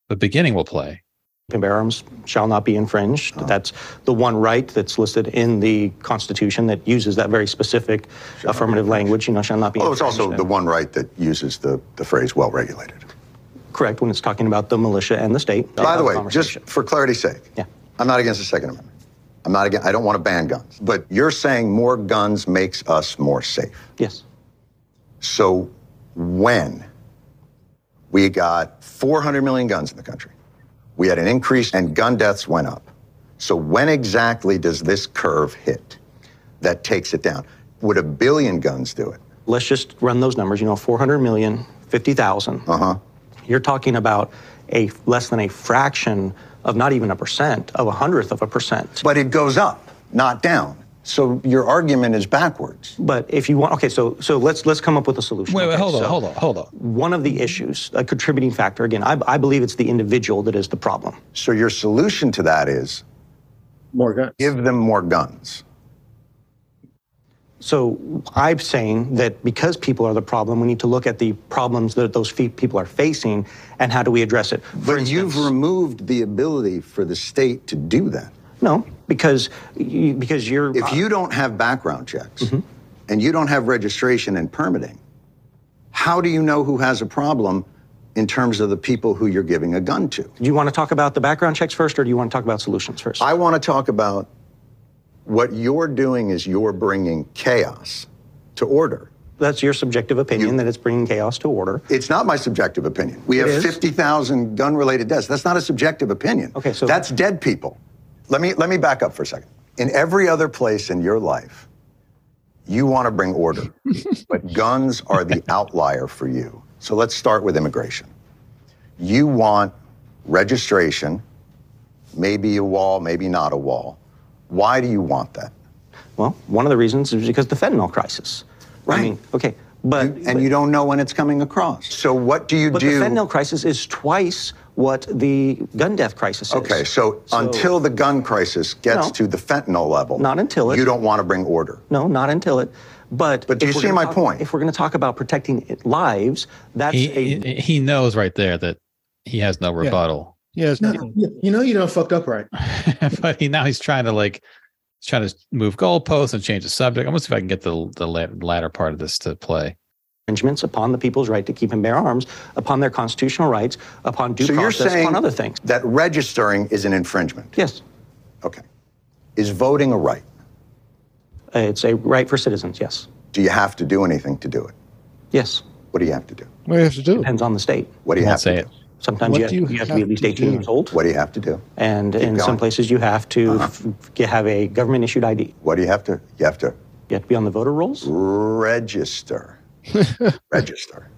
The beginning will play. And arms shall not be infringed. Oh. That's the one right that's listed in the Constitution that uses that very specific affirmative language, you know, shall not be Although it's also the one right that uses the, the phrase well regulated. Correct, when it's talking about the militia and the state. By the way, just for clarity's sake, Yeah. I'm not against the Second Amendment. I'm not against, I don't want to ban guns. But you're saying more guns makes us more safe. Yes. So when we got 400 million guns in the country, we had an increase and gun deaths went up. So when exactly does this curve hit that takes it down? Would a billion guns do it? Let's just run those numbers, you know, 400 million, 50,000. Uh-huh. You're talking about a less than a fraction of not even a percent, of a hundredth of a percent. But it goes up, not down. So your argument is backwards. But if you want, okay, so so let's let's come up with a solution. Wait, wait, Okay, hold on, so hold on, hold on. One of the issues, a contributing factor, again, I, I believe it's the individual that is the problem. So your solution to that is More guns. give them more guns. So I'm saying that because people are the problem, we need to look at the problems that those fe- people are facing and how do we address it. For But you've removed the ability for the state to do that. No, because you, because you're If uh, you don't have background checks mm-hmm. and you don't have registration and permitting, how do you know who has a problem in terms of the people who you're giving a gun to? Do you want to talk about the background checks first, or do you want to talk about solutions first? I want to talk about what you're doing is you're bringing chaos to order. That's your subjective opinion that it's bringing chaos to order. It's not my subjective opinion. We It have is. 50,000 gun-related deaths. That's not a subjective opinion. Okay, so that's dead people. Let me let me back up for a second. In every other place in your life, you want to bring order, but guns are the outlier for you. So let's start with immigration. You want registration, maybe a wall, maybe not a wall. Why do you want that? Well, one of the reasons is because the fentanyl crisis. Right. I mean, okay, but and you don't know when it's coming across. So what do you but do? the fentanyl crisis is twice what the gun death crisis is. Okay, so, until the gun crisis gets No. to the fentanyl level, Not until it- you don't want to bring order. No, not until it. But But do you see my talk- point? If we're going to talk about protecting lives, that's he, a he he knows right there that he has no rebuttal. Yes. No, you you know you don't fucked up right. but he now he's trying to like he's trying to move goalposts and change the subject. I'm gonna see if I can get the the latter part of this to play. Infringements upon the people's right to keep and bear arms, upon their constitutional rights, upon due so you're process, saying upon other things. that registering is an infringement? Yes. Okay. Is voting a right? Uh, It's a right for citizens, yes. Do you have to do anything to do it? Yes. What do you have to do? What do you have to do? Depends on the state. What do you Won't have say to it. do? Sometimes What you have, do you you have to have be at least to 18 do? years old. What do you have to do? And Keep in some going. places, you have to Uh-huh. f- f- have a government issued ID. What do you have to? You have to You have to be on the voter rolls. register. register.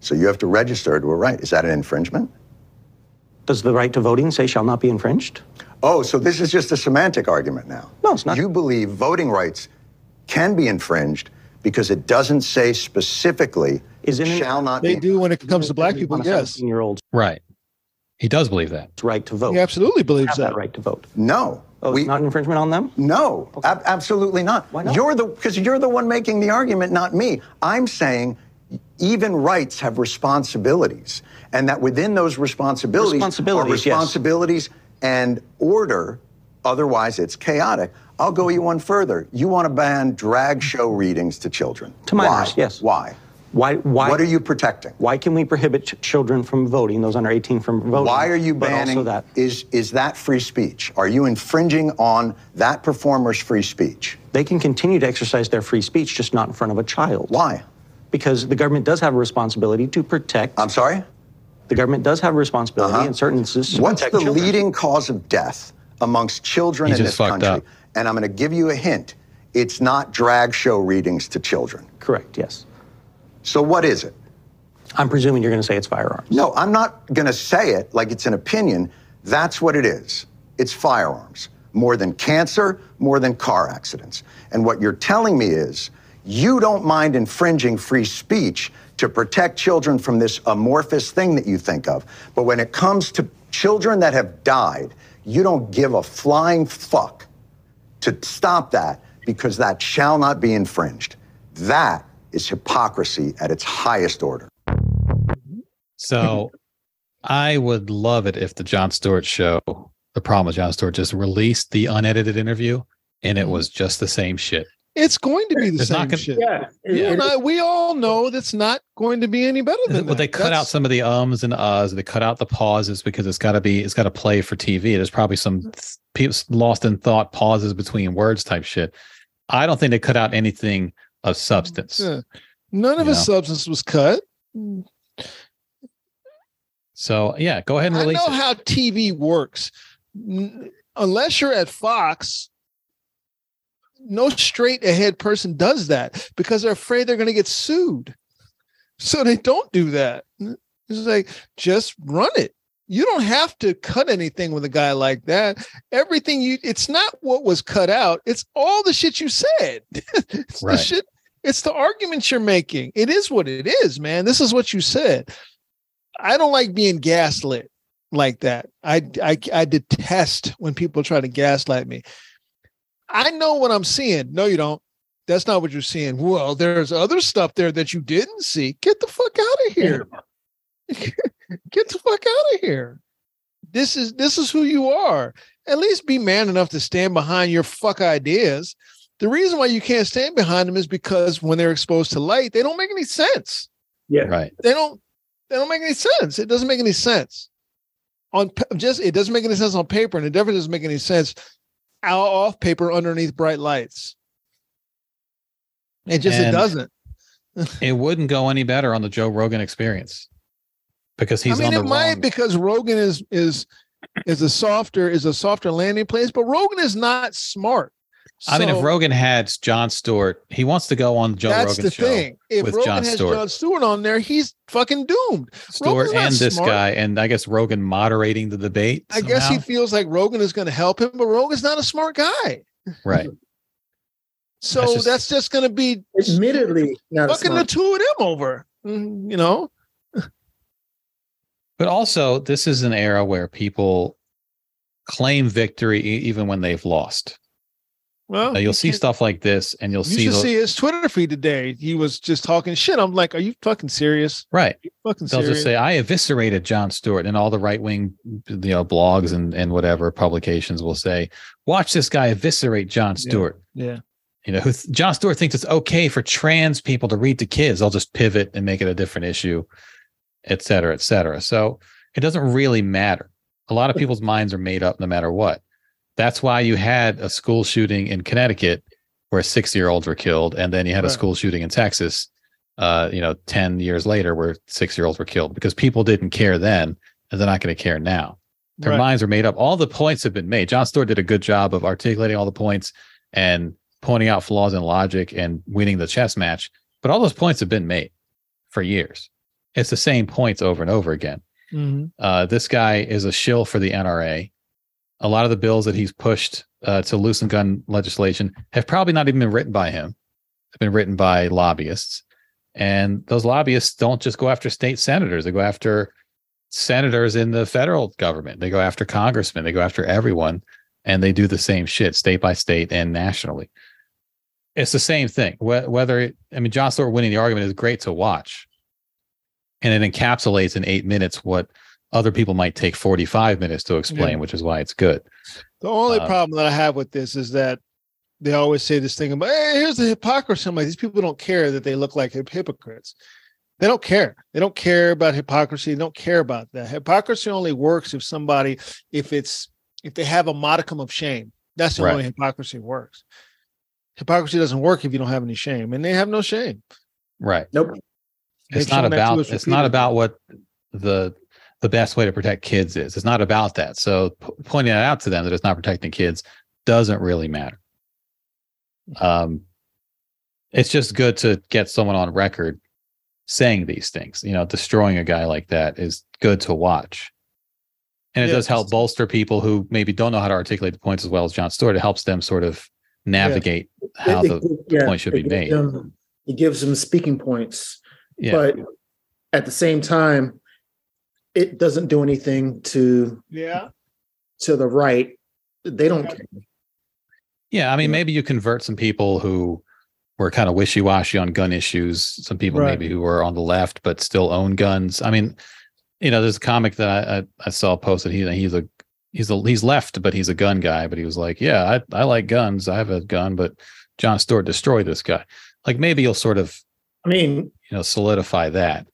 So you have to register to a right. Is that an infringement? Does the right to voting say shall not be infringed? Oh, so this is just a semantic argument now. No, it's not. You believe voting rights can be infringed because it doesn't say specifically Is it shall not They be. do when it comes to black people. Yes. Year olds Right. He does believe that. It's right to vote. He absolutely believes have that. that right to vote. No. Oh, We- it's not infringement on them. No, ab- absolutely not. Why not? You're the because you're the one making the argument, not me. I'm saying even rights have responsibilities, and that within those responsibilities, Responsibilities, are yes. responsibilities and order. Otherwise, it's chaotic. I'll go you one further. You want to ban drag show readings to children? To minors, Why? yes. Why? Why? Why? What are you protecting? Why can we prohibit ch- children from voting? Those under 18 from voting. Why are you but banning? Also that Is is that free speech? Are you infringing on that performer's free speech? they can continue to exercise their free speech, just not in front of a child. Why? Because the government does have a responsibility to protect. I'm sorry. the government does have a responsibility Uh-huh. in certain instances to What's the children. leading cause of death amongst children He in just this fucked country? up. And I'm going to give you a hint. It's not drag show readings to children. Correct. Yes. So what is it? I'm presuming you're going to say it's firearms. No, I'm not going to say it like it's an opinion. That's what it is. It's firearms. More than cancer, more than car accidents. And what you're telling me is you don't mind infringing free speech to protect children from this amorphous thing that you think of. But when it comes to children that have died, you don't give a flying fuck to stop that because that shall not be infringed. That is hypocrisy at its highest order. So I would love it if the Jon Stewart show, the problem with Jon Stewart, just released the unedited interview and it mm-hmm. was just the same shit. It's going to be the It's not same gonna- shit. Yeah. You and I, we all know that's not going to be any better than But that. they cut out some of the ums and uhs. They cut out the pauses because it's got to be, it's got to play for TV. There's probably some th- people lost in thought pauses between words type shit. I don't think they cut out anything of substance. Yeah. None of You his know? substance was cut. Mm. So yeah, go ahead and release. I release know it. how TV works. Unless you're at Fox, no straight ahead person does that because they're afraid they're going to get sued. So they don't do that. It's like just run it. You don't have to cut anything with a guy like that. Everything you it's not what was cut out, it's all the shit you said. it's Right. the shit, it's the arguments you're making. It is what it is, man. This is what you said. I don't like being gaslit like that. I, I I detest when people try to gaslight me. I know what I'm seeing. No, you don't. That's not what you're seeing. Well, there's other stuff there that you didn't see. Get the fuck out of here. Get the fuck out of here. This is this is who you are. At least be man enough to stand behind your fuck ideas. The reason why you can't stand behind them is because when they're exposed to light, they don't make any sense. Yeah. Right. They don't they don't make any sense. It doesn't make any sense. On just it doesn't make any sense on paper, and it definitely doesn't make any sense out off paper underneath bright lights. It just it doesn't. it wouldn't go any better on the Joe Rogan experience because he's I mean, on the it might wrong. because Rogan is is is a softer is a softer landing place, but Rogan is not smart. I mean, if Rogan had Jon Stewart, he wants to go on Joe that's Rogan the show thing. If with Rogan John has Stewart. Jon Stewart on there, he's fucking doomed. Stewart Rogan's not and this smart. guy, and I guess Rogan moderating the debate. I guess he feels like Rogan is going to help him, but Rogan's not a smart guy. right. So That's that's just- just, going to be Admittedly, not a fucking the two of them over. Mm, You know, But also, this is an era where people claim victory even when they've lost. Well, Now, you'll see stuff like this, and you'll You see the, see his Twitter feed today. He was just talking shit. I'm like, are you fucking serious? right. You fucking They'll serious? just say, "I eviscerated Jon Stewart," and all the right wing, you know, blogs and and whatever publications will say, "Watch this guy eviscerate Jon Stewart." yeah. You know, who Jon Stewart thinks it's okay for trans people to read to kids. They'll just pivot and make it a different issue, et cetera, et cetera. So it doesn't really matter. A lot of people's minds are made up no matter what. That's why you had a school shooting in Connecticut where six year olds were killed, and then you had a school shooting in Texas, uh, you know, 10 years later where six year olds were killed because people didn't care then, and they're not going to care now. Their Right. minds are made up. All the points have been made. Jon Stewart did a good job of articulating all the points and pointing out flaws in logic and winning the chess match. But all those points have been made for years. It's the same points over and over again. Mhm. Uh, this guy is a shill for the NRA. A lot of the bills that he's pushed uh, to loosen gun legislation have probably not even been written by him. They've been written by lobbyists. And those lobbyists don't just go after state senators, they go after senators in the federal government, they go after congressmen, they go after everyone, and they do the same shit state by state and nationally. It's the same thing. Whether, it, I mean, Jon Stewart winning the argument is great to watch, and it encapsulates in eight minutes what other people might take 45 minutes to explain, Yeah. which is why it's good. The only Uh, problem that I have with this is that they always say this thing about, hey, here's the hypocrisy. I'm like, these people don't care that they look like hip- hypocrites. They don't care. They don't care about hypocrisy. They don't care about that. Hypocrisy only works if somebody, if it's, if they have a modicum of shame. That's the Right. only hypocrisy works. Hypocrisy doesn't work if you don't have any shame, and they have no shame. Right. Nope. It's They've not shown that to about us it's not about what the the best way to protect kids is. It's not about that. So p- pointing that out to them that it's not protecting kids doesn't really matter. Um, it's just good to get someone on record saying these things. You know, destroying a guy like that is good to watch. And it Yeah, does help bolster people who maybe don't know how to articulate the points as well as Jon Stewart. It helps them sort of navigate how It- the it- yeah, point should be made. them- it gives them speaking points, Yeah. but at the same time, it doesn't do anything to Yeah. to the right. They don't care. Yeah, I mean, maybe you convert some people who were kind of wishy-washy on gun issues. Some people Right. maybe who were on the left but still own guns. I mean, you know, there's a comic that I I, I saw posted. He he's a he's a he's left, but he's a gun guy. But he was like, yeah, I I like guns. I have a gun, but Jon Stewart destroyed this guy. Like maybe you'll sort of I mean, you know solidify that.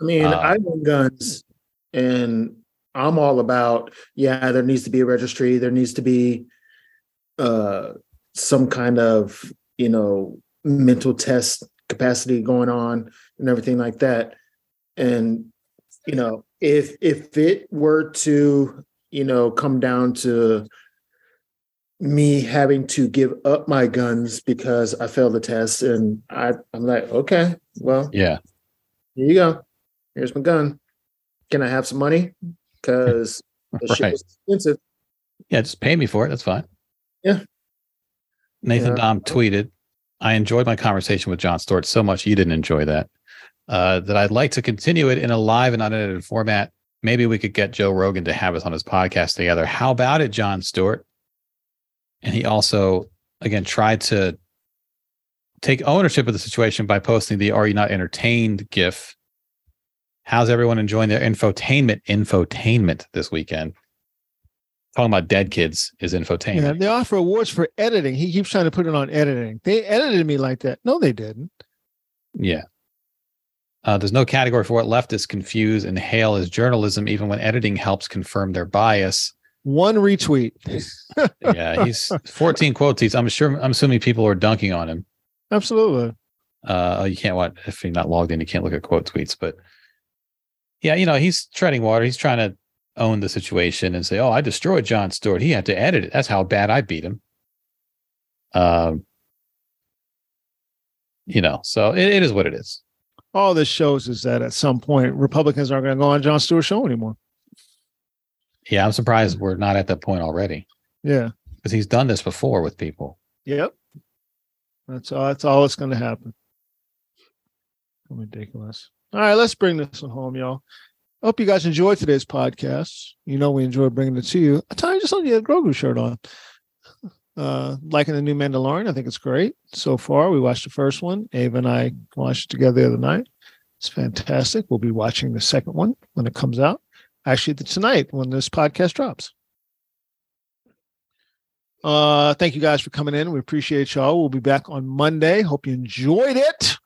I mean, Uh, I own guns, and I'm all about yeah. There needs to be a registry. There needs to be uh, some kind of you know mental test capacity going on and everything like that. And you know, if if it were to you know come down to me having to give up my guns because I failed the test, and I I'm like, okay, well, Yeah, here you go. Here's my gun. Can I have some money? Because the shit was expensive. yeah, just pay me for it. That's fine. Yeah. Nathan Yeah. Dahm tweeted, I enjoyed my conversation with Jon Stewart so much you didn't enjoy that. Uh, that I'd like to continue it in a live and unedited format. Maybe we could get Joe Rogan to have us on his podcast together. How about it, Jon Stewart? And he also, again, tried to take ownership of the situation by posting the "Are you not entertained?" GIF. How's everyone enjoying their infotainment? Infotainment this weekend. Talking about dead kids is infotainment. Yeah, they offer awards for editing. He keeps trying to put it on editing. They edited me like that. No, they didn't. Yeah. Uh, there's no category for what leftists confuse and hail as journalism, even when editing helps confirm their bias. One retweet. yeah, he's 14 quotes. He's, I'm sure, I'm assuming people are dunking on him. Absolutely. Uh, you can't what if you're not logged in, you can't look at quote tweets. But yeah, you know, he's treading water. He's trying to own the situation and say, "Oh, I destroyed Jon Stewart. He had to edit it. That's how bad I beat him." Um, you know, so it, it is what it is. All this shows is that at some point Republicans aren't going to go on Jon Stewart's show anymore. Yeah, I'm surprised we're not at that point already. Yeah, because he's done this before with people. Yep. That's all. That's all that's going to happen. Ridiculous. All right, let's bring this one home, y'all. Hope you guys enjoyed today's podcast. You know we enjoy bringing it to you. I tell you, just on you a Grogu shirt on. Uh, liking the new Mandalorian, I think it's great so far. We watched the first one. Ava and I watched it together the other night. It's fantastic. We'll be watching the second one when it comes out. Actually, tonight when this podcast drops. Uh, thank you guys for coming in. We appreciate y'all. We'll be back on Monday. Hope you enjoyed it.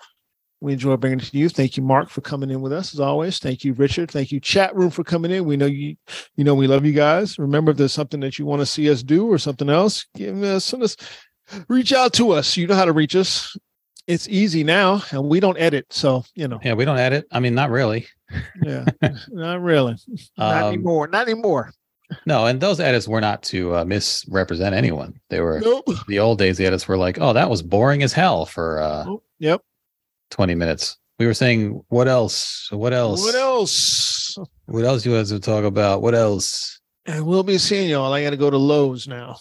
We enjoy bringing it to you. Thank you, Mark, for coming in with us as always. Thank you, Richard. Thank you, chat room, for coming in. We know you, you know, we love you guys. Remember, if there's something that you want to see us do or something else, give us, us, reach out to us. You know how to reach us. It's easy now, and we don't edit, so you know. Yeah, we don't edit. I mean, not really. yeah, not really. Not Um, anymore. Not anymore. No, and those edits were not to uh, misrepresent anyone. They were Nope. the old days. The edits were like, "Oh, that was boring as hell for uh, Oh, yep. 20 minutes." We were saying, "What else? What else? What else? What else you guys to talk about? What else?" And we'll be seeing y'all. I got to go to Lowe's now.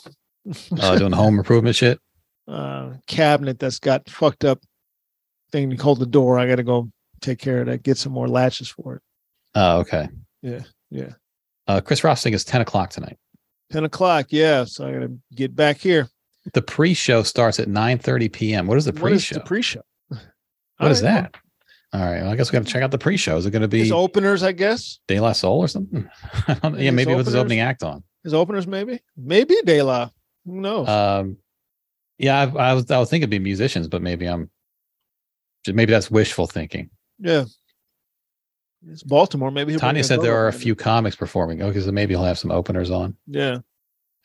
Uh, doing home improvement shit. uh, cabinet that's got fucked up thing to hold the door. I got to go take care of that. Get some more latches for it. Oh, okay. Yeah, yeah. Uh, Chris Rock thing is 10 o'clock tonight. Ten o'clock. Yeah, so I got to get back here. The pre-show starts at 9:30 p.m. What is the pre-show? the pre-show? What is I don't know. that? All right. Well, I guess we got to check out the pre-show. Is it going to be His openers, I guess. De La Soul or something? I don't know. yeah, His maybe with his opening act on. His openers, maybe, maybe De La. Who knows? Um, yeah, I, I was I was thinking it'd be musicians, but maybe I'm maybe that's wishful thinking. yeah. It's Baltimore. Maybe he'll Tanya said there are a few comics performing. Okay, so maybe he'll have some openers on. Yeah,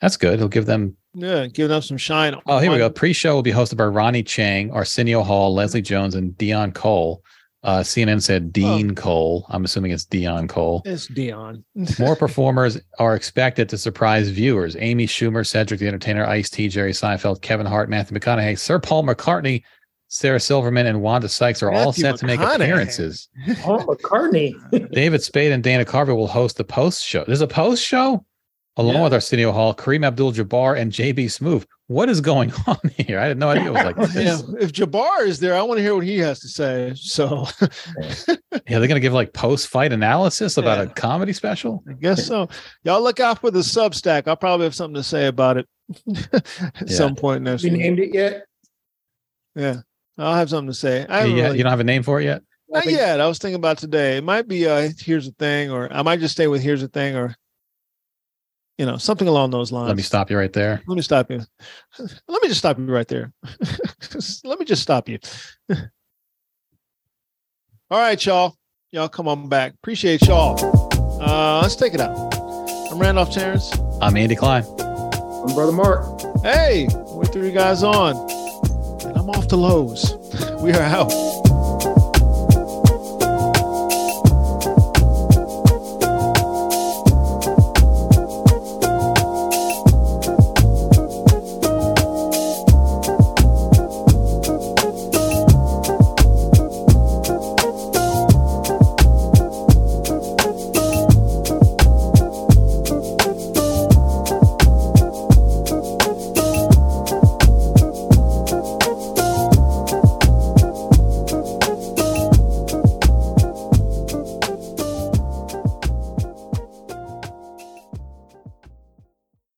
That's good. He'll give them. Yeah. Giving up some shine. Oh, here we go. Pre-show will be hosted by Ronny Chieng, Arsenio Hall, Leslie Jones, and Deon Cole. Uh, CNN said Dean Cole. I'm assuming it's Deon Cole. It's Deon. More performers are expected to surprise viewers. Amy Schumer, Cedric the Entertainer, Ice T, Jerry Seinfeld, Kevin Hart, Matthew McConaughey, Sir Paul McCartney, Sarah Silverman, and Wanda Sykes are all set to make appearances. Oh, McCartney. David Spade and Dana Carvey will host the post show. There's a post show along Yeah. with Arsenio Hall, Kareem Abdul Jabbar, and JB Smoove. What is going on here? I had no idea it was like Yeah, if Jabbar is there, I want to hear what he has to say. So Yeah, they're going to give like post fight analysis about Yeah. a comedy special. I guess so. Y'all look out for the Substack. I'll probably have something to say about it at Yeah. some point next You named it yet? Yeah, I'll have something to say. I You, really- you don't have a name for it yet? not yet. I was thinking about today. It might be uh, here's a thing, or I might just stay with here's a thing, or you know something along those lines. Let me stop you right there. Let me stop you. Let me just stop you right there. Let me just stop you. All right, y'all. Y'all come on back. Appreciate y'all. Uh, let's take it out. I'm Randolph Terrence. I'm Andy Klein. I'm Brother Mark. Hey, we're three guys on. And I'm off to Lowe's. We are out.